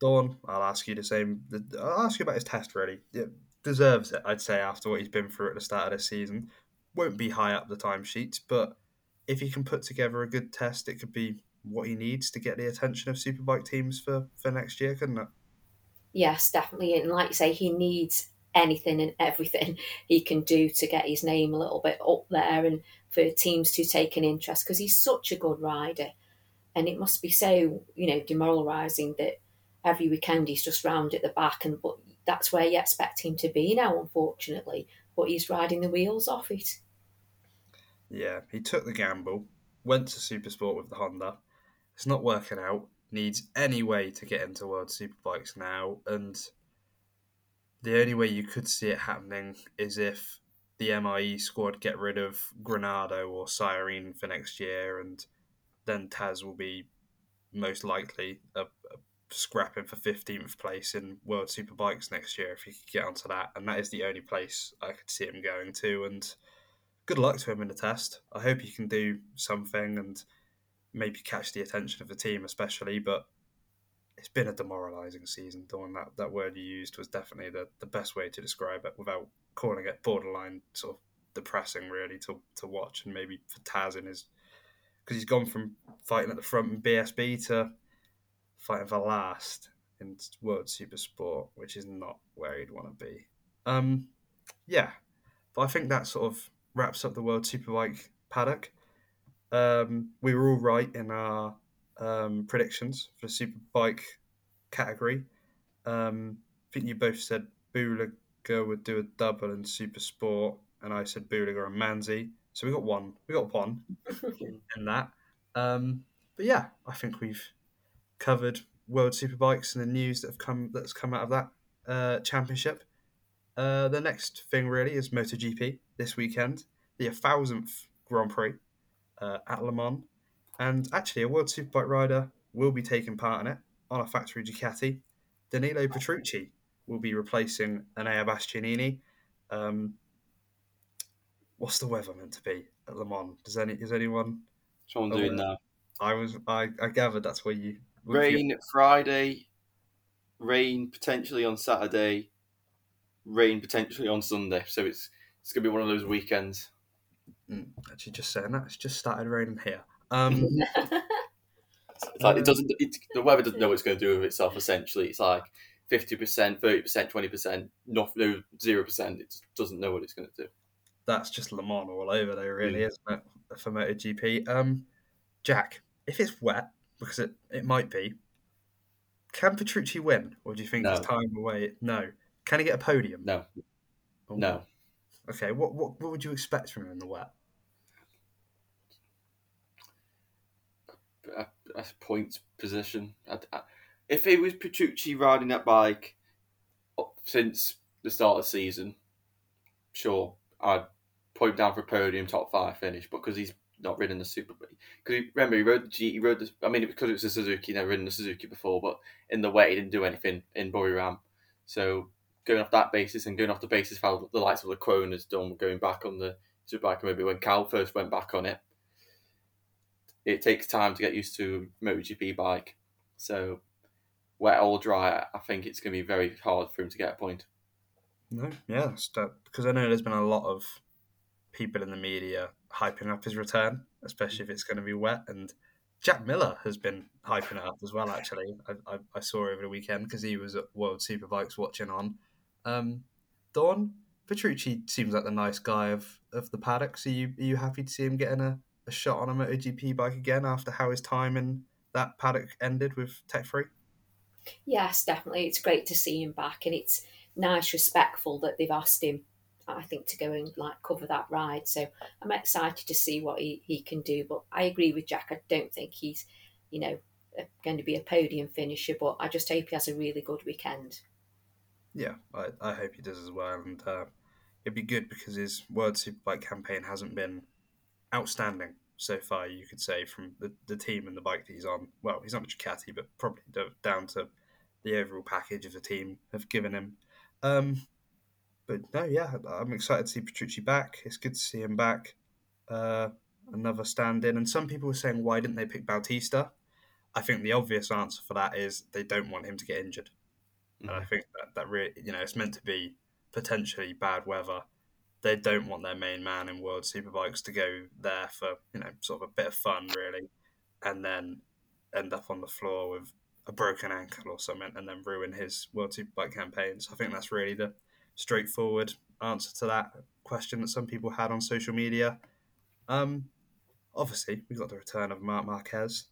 Dawn, I'll ask you the same. I'll ask you about his test. Really, it deserves it. I'd say after what he's been through at the start of this season, won't be high up the timesheets, but if he can put together a good test, it could be what he needs to get the attention of superbike teams for for next year, couldn't it? Yes, definitely. And like you say, he needs anything and everything he can do to get his name a little bit up there and for teams to take an interest because he's such a good rider. And it must be so, you know, demoralising that every weekend he's just round at the back and but that's where you expect him to be now, unfortunately. But he's riding the wheels off it. Yeah, he took the gamble, went to Supersport with the Honda. It's not working out. Needs any way to get into World Superbikes now, and the only way you could see it happening is if the MIE squad get rid of Granado or Syahrin for next year, and then Taz will be most likely a, a scrapping for 15th place in World Superbikes next year if he could get onto that. And that is the only place I could see him going to. And good luck to him in the test. I hope he can do something and maybe catch the attention of the team, especially. But it's been a demoralising season. Dawn, that, that word you used was definitely the, the best way to describe it without calling it borderline sort of depressing, really, to, to watch. And maybe for Taz in his. Because he's gone from fighting at the front in BSB to fighting for last in World Super Sport, which is not where he'd want to be. Um, yeah, but I think that sort of wraps up the World Superbike paddock. Um, we were all right in our um, predictions for the Superbike category. Um, I think you both said Bulega would do a double in Super Sport, and I said Bulega and Manzi. So we got one. We got one in that. Um, but yeah, I think we've covered World Superbikes and the news that have come that's come out of that uh, championship. Uh, the next thing really is MotoGP this weekend, the thousandth Grand Prix uh, at Le Mans, and actually a World Superbike rider will be taking part in it on a factory Ducati. Danilo Petrucci will be replacing Enea Bastianini. Um, what's the weather meant to be at Le Mans? Does any is anyone? What's doing now? I was I, I gathered that's where you rain Friday, rain potentially on Saturday, rain potentially on Sunday. So it's it's gonna be one of those weekends. Mm, actually, just saying that it's just started raining here. Um, it's like it doesn't. It, the weather doesn't know what it's going to do with itself. Essentially, it's like fifty percent, thirty percent, twenty percent, no zero percent. It doesn't know what it's going to do. That's just Le Mans all over, though. Really, mm. isn't it for MotoGP? Um, Jack, if it's wet, because it, it might be, can Petrucci win, or do you think no. it's time away? No. Can he get a podium? No. Oh. No. Okay. What, what what would you expect from him in the wet? A, a point position. I, I, if it was Petrucci riding that bike since the start of the season, sure, I'd point down for a podium, top five finish. But because he's not ridden the Super. Because remember, he rode the G. He rode the. I mean, because it was a Suzuki, never ridden the Suzuki before, but in the wet, he didn't do anything in Buriram. So going off that basis and going off the basis of how the likes of Lecuona has done, going back on the Superbike, maybe when Cal first went back on it, it takes time to get used to MotoGP bike. So wet or dry, I think it's going to be very hard for him to get a point. No, yeah, because I know there's been a lot of people in the media hyping up his return, especially if it's going to be wet. And Jack Miller has been hyping it up as well. Actually, I, I, I saw over the weekend because he was at World Superbikes watching on. Um, Dawn Petrucci seems like the nice guy of, of the paddock. So you are you happy to see him getting a, a shot on a MotoGP bike again after how his time in that paddock ended with Tech3? Yes, definitely. It's great to see him back, and it's nice, respectful that they've asked him I think, to go and like cover that ride. So I'm excited to see what he, he can do. But I agree with Jack. I don't think he's, you know, going to be a podium finisher, but I just hope he has a really good weekend. Yeah, I, I hope he does as well. And uh, it'd be good because his World Superbike campaign hasn't been outstanding so far, you could say, from the, the team and the bike that he's on. Well, he's not a Ducati, but probably down to the overall package of the team have given him. Um, but no, yeah, I'm excited to see Petrucci back. It's good to see him back. Uh, another stand in. And some people were saying, why didn't they pick Bautista? I think the obvious answer for that is they don't want him to get injured. Mm-hmm. And I mm-hmm. think that, that really, you know, it's meant to be potentially bad weather. They don't want their main man in World Superbikes to go there for you know sort of a bit of fun really, and then end up on the floor with a broken ankle or something, and then ruin his World Superbike campaign. So I think that's really the straightforward answer to that question that some people had on social media. Um, obviously, we got the return of Marc Marquez,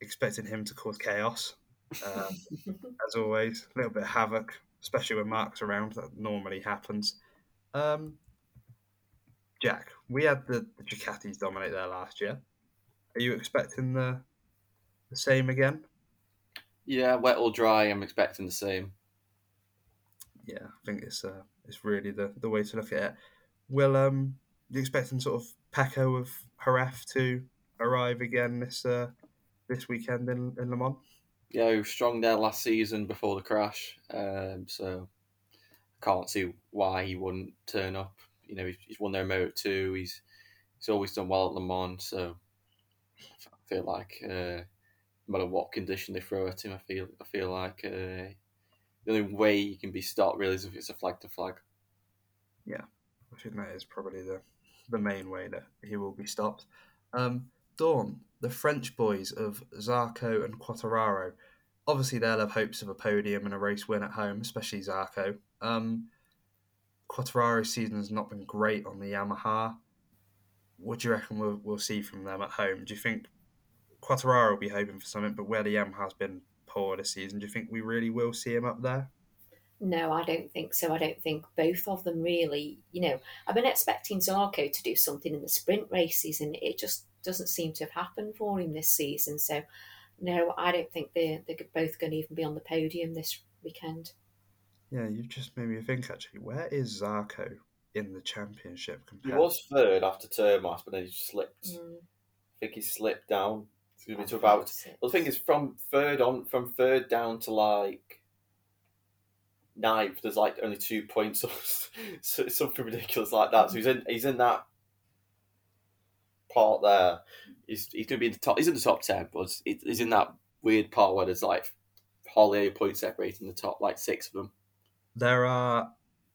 expecting him to cause chaos. Um, as always, a little bit of havoc, especially when Marc's around. That normally happens. Um, Jack, we had the, the Ducatis dominate there last year. Are you expecting the the same again? Yeah, wet or dry, I'm expecting the same. Yeah, I think it's uh, it's really the, the way to look at it. Will um you expecting sort of Pecco of Jerez to arrive again this uh, this weekend in, in Le Mans? Yeah, he was strong there last season before the crash, um, so can't see why he wouldn't turn up. You know, he's, he's won their Moto two. He's he's always done well at Le Mans, so I feel like uh, no matter what condition they throw at him, I feel I feel like uh, the only way he can be stopped really is if it's a flag to flag. Yeah, I think that is probably the the main way that he will be stopped. Um, Dawn, the French boys of Zarco and Quartararo, obviously they'll have hopes of a podium and a race win at home, especially Zarco. Um, Quartararo's season has not been great on the Yamaha. What do you reckon we'll, we'll see from them at home? Do you think Quartararo will be hoping for something, but where the Yamaha's been poor this season, do you think we really will see him up there? No, I don't think so. I don't think both of them really. You know, I've been expecting Zarco to do something in the sprint races, and it just doesn't seem to have happened for him this season. So, no, I don't think they're, they're both going to even be on the podium this weekend. Yeah, you've just made me think actually, where is Zarco in the championship compared? He was third after Termas, but then he slipped. Mm. I think he slipped down. It's going to be to about. Well, the thing is, from third on, from third down to like ninth, there's like only two points or something ridiculous like that. So he's in he's in that part there. He's he's going to be in the top. He's in the top ten, but he's in that weird part where there's like hardly any points separating the top, like six of them. There are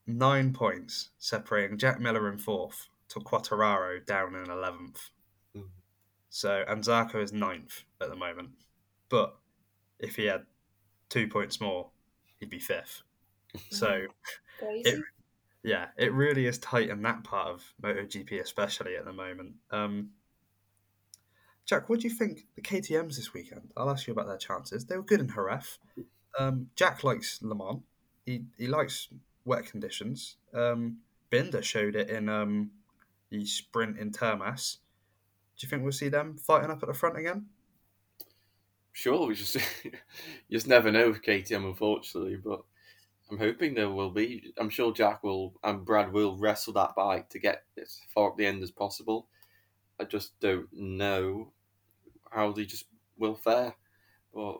nine points separating Jack Miller in fourth to Quartararo down in eleventh. Mm. So and Zarco is ninth at the moment, but if he had two points more, he'd be fifth. So, it, yeah, it really is tight in that part of MotoGP, especially at the moment. Um, Jack, what do you think the KTM's this weekend? I'll ask you about their chances. They were good in Jerez. Um, Jack likes Le Mans. He he likes wet conditions. Um, Binder showed it in um, the sprint in Termas. Do you think we'll see them fighting up at the front again? Sure, we just you just never know with KTM, unfortunately. But I'm hoping there will be. I'm sure Jack will and Brad will wrestle that bike to get as far up the end as possible. I just don't know how they just will fare. But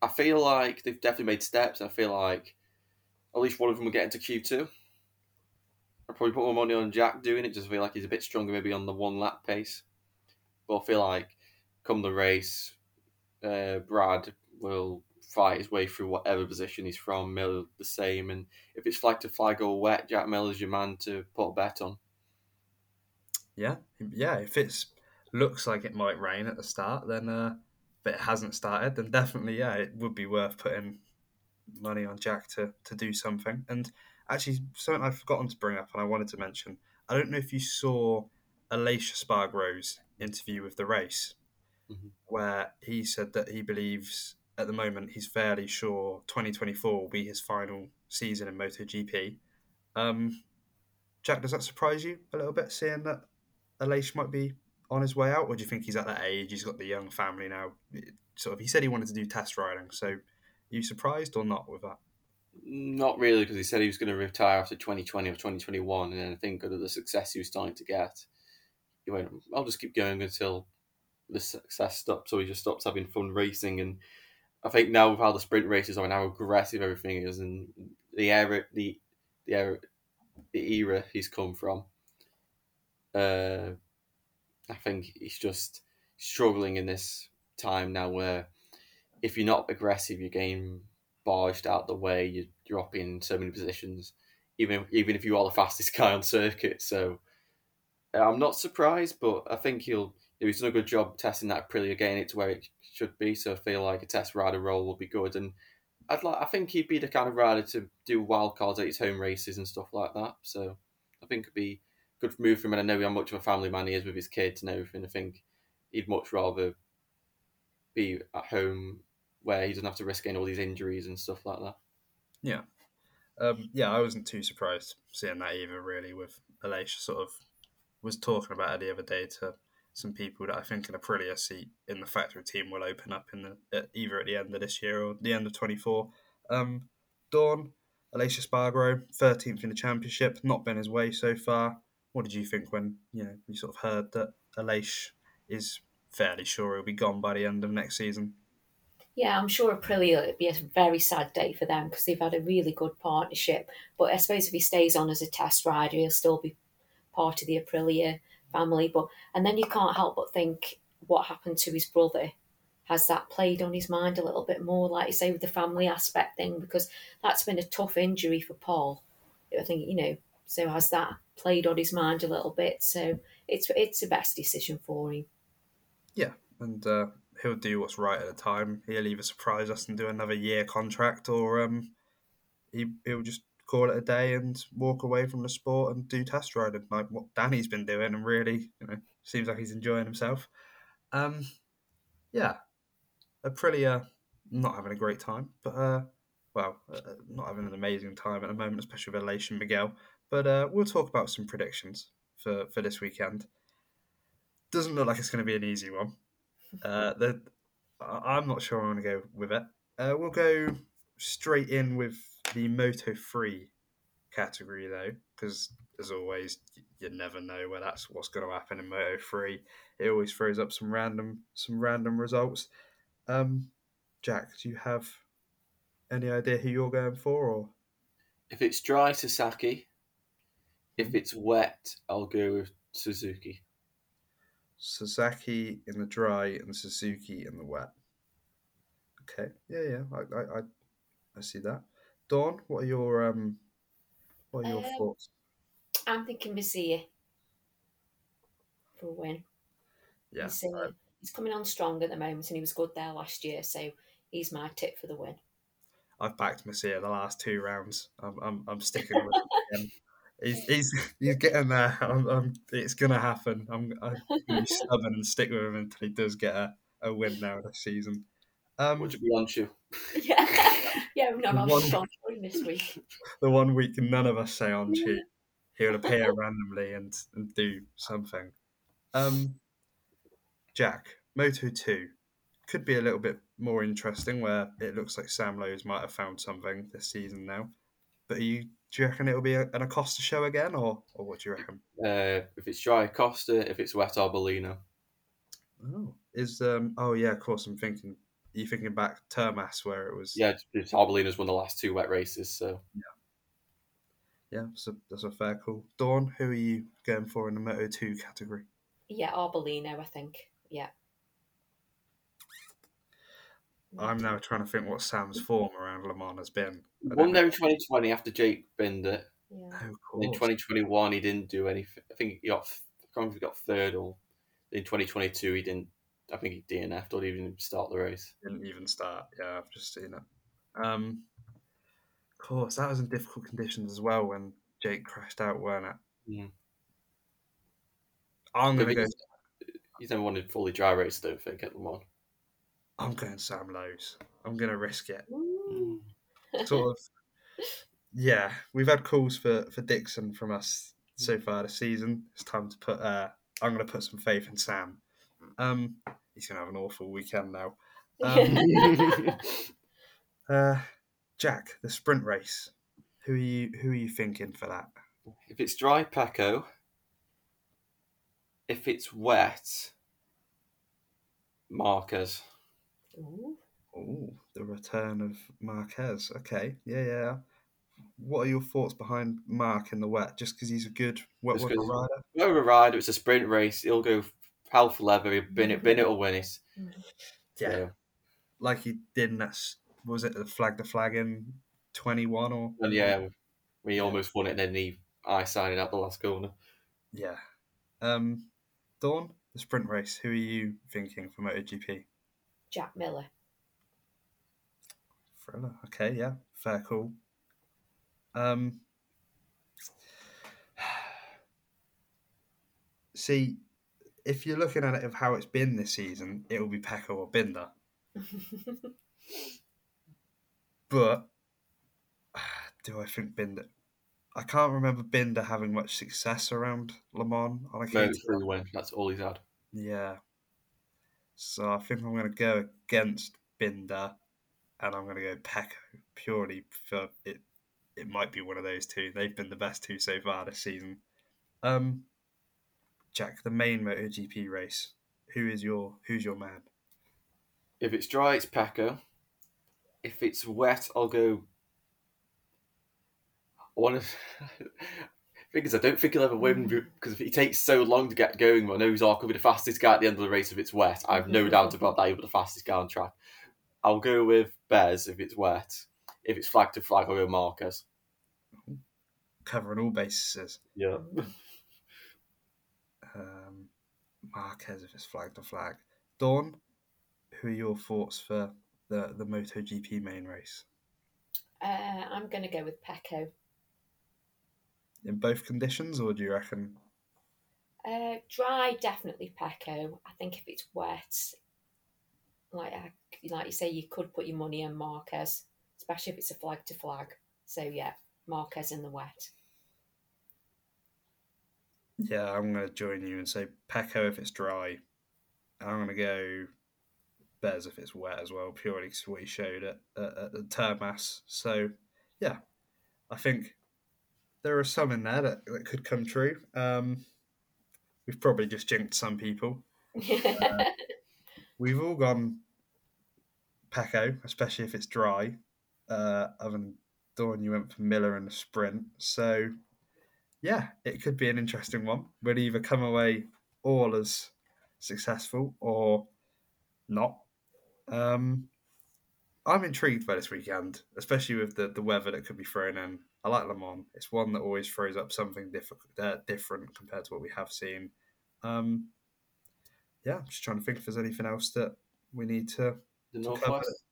I feel like they've definitely made steps. I feel like at least one of them will get into Q2. I'd probably put more money on Jack doing it, just feel like he's a bit stronger maybe on the one lap pace. But I feel like come the race, uh, Brad will fight his way through whatever position he's from. Miller the same, and if it's flag to flag or wet, Jack Miller's your man to put a bet on. Yeah, yeah. If it looks like it might rain at the start, then uh, if it hasn't started, then definitely, yeah, it would be worth putting money on Jack to to do something. And actually, something I've forgotten to bring up, and I wanted to mention. I don't know if you saw Aleix Espargaro's interview with the race, mm-hmm. where he said that he believes at the moment, he's fairly sure 2024 will be his final season in MotoGP. Um, Jack, does that surprise you a little bit, seeing that Aleix might be on his way out, or do you think he's at that age? He's got the young family now. Sort of, he said he wanted to do test riding. So, are you surprised or not with that? Not really, because he said he was going to retire after 2020 or 2021, and I think of the success he was starting to get, he went, "I'll just keep going until the success stops." So he just stops having fun racing and I think now with how the sprint races are and how aggressive everything is, and the era, the the era, the era he's come from, uh, I think he's just struggling in this time now where if you're not aggressive, you're getting barged out the way, you're dropping so many positions. even even if you are the fastest guy on circuit. So I'm not surprised, but I think he'll he's done a good job testing that Aprilia, getting it to where it should be. So I feel like a test rider role will be good, and I'd like I think he'd be the kind of rider to do wildcards at his home races and stuff like that. So I think it'd be good move for him. And I know how much of a family man he is with his kids and everything. I think he'd much rather be at home where he doesn't have to risk getting all these injuries and stuff like that. Yeah. Um, yeah, I wasn't too surprised seeing that either, really, with Aleix sort of was talking about it the other day to some people that I think in an Aprilia seat in the factory team will open up in the at either at the end of this year or the end of 24. Um, Dawn, Aleix Espargaro, 13th in the championship, not been his way so far. What did you think when you know you sort of heard that Aleix is fairly sure he'll be gone by the end of next season? Yeah, I'm sure Aprilia it'd be a very sad day for them because they've had a really good partnership. But I suppose if he stays on as a test rider, he'll still be part of the Aprilia family. But and then you can't help but think what happened to his brother. Has that played on his mind a little bit more, like you say, with the family aspect thing? Because that's been a tough injury for Pol. I think you know. So has that played on his mind a little bit? So it's it's the best decision for him. Yeah, and uh, he'll do what's right at the time. He'll either surprise us and do another year contract, or um, he he'll just call it a day and walk away from the sport and do test riding like what Dani's been doing, and really, you know, seems like he's enjoying himself. Um, yeah, Aprilia not having a great time, but uh, well, uh, not having an amazing time at the moment, especially with and Miguel. But uh, we'll talk about some predictions for for this weekend. Doesn't look like it's going to be an easy one. Uh, the, I'm not sure I'm going to go with it. Uh, we'll go straight in with the Moto 3 category, though, because as always, you never know where that's what's going to happen in Moto 3. It always throws up some random some random results. Um, Jack, do you have any idea who you're going for, or if it's dry, Sasaki. If it's wet, I'll go with Suzuki. Sasaki in the dry and Suzuki in the wet? Okay, yeah, yeah, I, I, I, I see that. Dawn, what are your um, what are your Um, thoughts? I'm thinking Masia for a win. Yeah, He's, uh, he's coming on strong at the moment, and he was good there last year, so he's my tip for the win. I've backed Masia the last two rounds. I'm, I'm, I'm sticking with him. He's, he's, he's getting there. I'm, I'm, it's gonna happen. I'm, I'm gonna be stubborn and stick with him until he does get a, a win now this season. Um, Would you be on you? yeah, yeah, no, I'm One- strong this week. the one week none of us say on cheat, he'll appear randomly and, and do something. Um, Jack, Moto 2 could be a little bit more interesting where it looks like Sam Lowes might have found something this season now. But are you, do you reckon it'll be a, an Acosta show again, or, or what do you reckon? Uh, if it's dry, Acosta, If it's wet, Arbolino. Oh, is um oh yeah, of course. I'm thinking. Are you thinking back Termas where it was? Yeah, just Arbolino's won the last two wet races, so yeah. Yeah, So that's a fair call. Dawn, who are you going for in the Moto Two category? Yeah, Arbolino, I think. Yeah. I'm now trying to think what Sam's form around Le Mans has been. I don't won there in 2020 after Jake binned it. Yeah. Oh, of in 2021, he didn't do anything. I think he got, I can't remember if he got third or in 2022 he didn't. I think he DNF'd or didn't even start the race. Didn't even start. Yeah, I've just seen it. Um, of course, that was in difficult conditions as well when Jake crashed out, weren't it? Yeah. I'm gonna go. he's never a fully dry race, I don't think, at Le Mans. I'm going Sam Lowes. I'm gonna risk it. Ooh. Sort of. Yeah, we've had calls for for Dixon from us so far this season. It's time to put. Uh, I'm gonna put some faith in Sam. Um, he's gonna have an awful weekend now. Um, uh, Jack, the sprint race. Who are you? Who are you thinking for that? if it's dry, Pecco. If it's wet, Marquez. Ooh. Oh, the return of Marquez. Okay, yeah, yeah. What are your thoughts behind Marc in the wet? Just because he's a good wet Just weather 'cause- rider? Whoever rider, it's a sprint race. He'll go hell for leather. He'll bin it, bin it will win it. Yeah, So, like he did in that. Was it the flag the flag in twenty one or? and yeah, We almost won it, and then he I signing out the last corner. Yeah. Um, Dawn, the sprint race. Who are you thinking for MotoGP? Jack Miller. Thriller. Okay, yeah, fair call. Um, see, if you're looking at it of how it's been this season, it will be Pecco or Binder. But do I think Binder? I can't remember Binder having much success around Le Mans on a No, through win. That's all he's had. Yeah. So I think I'm going to go against Binder, and I'm going to go Pecco purely for it. It might be one of those two. They've been the best two so far this season. Um, Jack, the main MotoGP race. Who is your Who's your man? If it's dry, it's Pecco. If it's wet, I'll go. I want to. Because I don't think he'll ever win hmm. because if he takes so long to get going, I know he's all could be the fastest guy at the end of the race if it's wet. I have no hmm. doubt about that. He'll be the fastest guy on track. I'll go with Bez if it's wet. If it's flag to flag, I'll go Marquez. Covering all bases. Yeah. Marquez if it's flag to flag. Dawn, who are your thoughts for the the MotoGP main race Uh, I'm going to go with Pecco. in both conditions, or do you reckon? Uh, dry, definitely Pecco. I think if it's wet, like I, like you say, you could put your money on Marquez, especially if it's a flag to flag. So yeah, Marquez in the wet. Yeah, I'm going to join you and say Pecco if it's dry. I'm going to go Bez if it's wet as well, purely because what he showed at, at, at the Termas. So, yeah, I think there are some in there that, that could come true. Um, we've probably just jinxed some people. We've all gone Pecco, especially if it's dry. Uh, other than Dawn, you went for Miller in the sprint. So, yeah, it could be an interesting one. We'll either come away all as successful or not. Um, I'm intrigued by this weekend, especially with the, the weather that could be thrown in. I like Le Mans. It's one that always throws up something difficult, uh, different compared to what we have seen. Um, yeah, I'm just trying to think if there's anything else that we need to, The to. Northwest.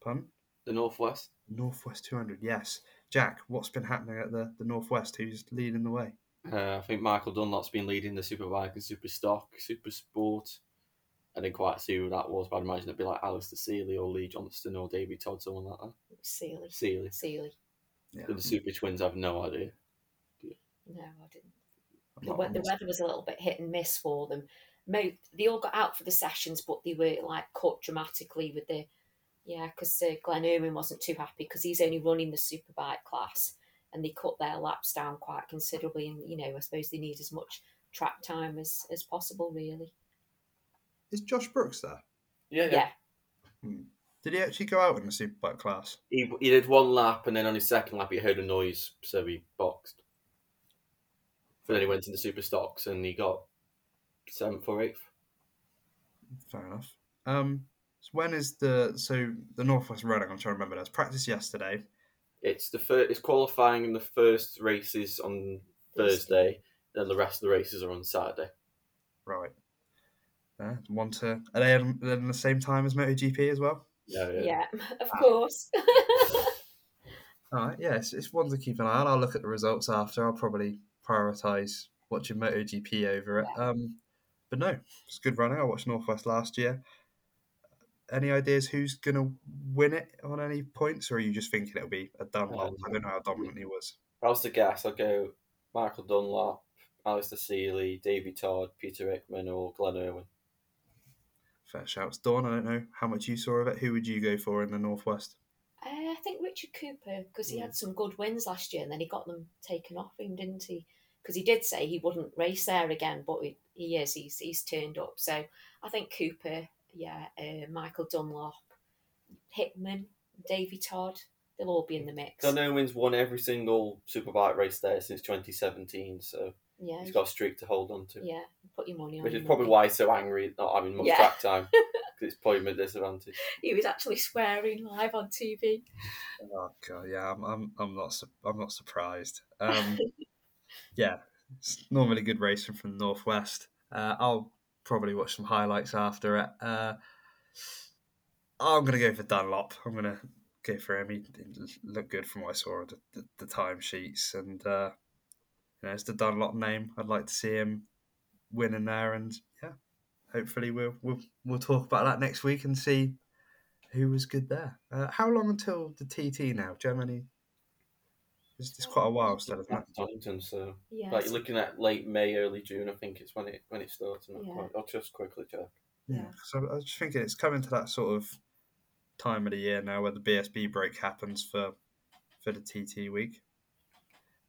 Pun? The Northwest. Northwest 200, yes. Jack, what's been happening at the, the Northwest? Who's leading the way? Uh, I think Michael Dunlop's been leading the Superbike and Super Stock, Super Sport. I didn't quite see who that was, but I'd imagine it'd be like Alastair Seeley or Lee Johnston or David Todd, someone like that. Sealy. Seeley. Sealy. Yeah, With the Super Twins, I've no idea. No, I didn't. The, we- the weather was a little bit hit and miss for them. Mo- they all got out for the sessions, but they were like cut dramatically with the yeah, because uh, Glenn Irwin wasn't too happy because he's only running the superbike class, and they cut their laps down quite considerably. And you know, I suppose they need as much track time as as possible, really. Is Josh Brookes there? Yeah, Yeah, Did he actually go out in the Superbike class? He, he did one lap, and then on his second lap, he heard a noise, so he boxed. But then he went into Super Stocks, and he got seventh or eighth. Fair enough. Um, so when is the so the Northwest running? I'm trying to remember. That's practice yesterday. It's the first. It's qualifying, and the first races on Thursday. Then the rest of the races are on Saturday. Right. Yeah, one to are they at at the same time as MotoGP as well? Yeah, yeah. yeah, of course. All right. Yeah, it's, it's one to keep an eye on. I'll look at the results after. I'll probably prioritise watching MotoGP over it. Um, but no, it's good running. I watched Northwest last year. Any ideas who's going to win it on any points, or are you just thinking it'll be a Dunlop? I don't know how dominant he was. If I was to guess, I'll go Michael Dunlop, Alastair Seeley, Davey Todd, Peter Hickman, or Glenn Irwin. Fair shouts. Dawn, I don't know how much you saw of it. Who would you go for in the Northwest? Uh, I think Richard Cooper because he had some good wins last year, and then he got them taken off him, didn't he? Because he did say he wouldn't race there again, but he, he is. He's he's turned up. So I think Cooper, yeah, uh, Michael Dunlop, Hickman, Davey Todd, they'll all be in the mix. Glenn Irwin's won every single Superbike race there since 2017, so Yeah, he's got a streak to hold on to. yeah. Put your money on. Which is probably maybe. why he's so angry at not having much Yeah. track time. Because it's putting him at disadvantage. He was actually swearing live on TV. Oh god, yeah, I'm I'm, I'm not su- I'm not surprised. Um, yeah, it's normally good racing from the northwest. Uh, I'll probably watch some highlights after it. Uh, I'm gonna go for Dunlop. I'm gonna go for him. He looked good from what I saw the, the, the time sheets, and uh, you know, it's the Dunlop name. I'd like to see him win winning there, and yeah, hopefully we'll we'll we'll talk about that next week and see who was good there. Uh, how long until the TT now? Germany. It's, it's quite a while still, isn't it? Donington, so Yeah. like you're looking at late May, early June. I think it's when it when it starts. I'm not Yeah. quite, I'll just quickly check. Yeah. So I was just thinking it's coming to that sort of time of the year now where the BSB break happens for for the TT week.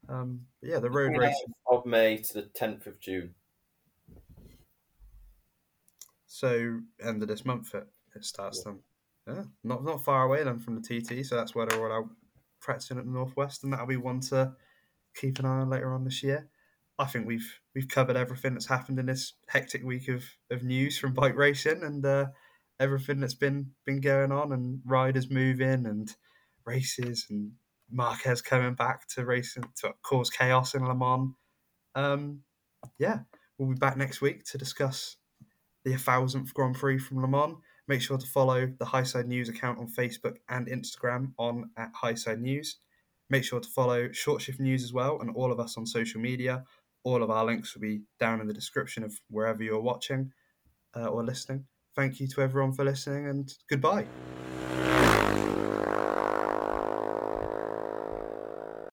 Um, yeah, the road race. of May to the 10th of June. So end of this month it, it starts then. Yeah, not not far away then from the TT. So that's where they're all out practicing at the northwest, and that'll be one to keep an eye on later on this year. I think we've we've covered everything that's happened in this hectic week of, of news from bike racing and uh, everything that's been been going on and riders moving and races and Marquez coming back to racing to cause chaos in Le Mans. Um, yeah, we'll be back next week to discuss the 1000th Grand Prix from Le Mans. Make sure to follow the Highside News account on Facebook and Instagram on at Highside News. Make sure to follow Short Shift News as well and all of us on social media. All of our links will be down in the description of wherever you're watching uh, or listening. Thank you to everyone for listening and goodbye.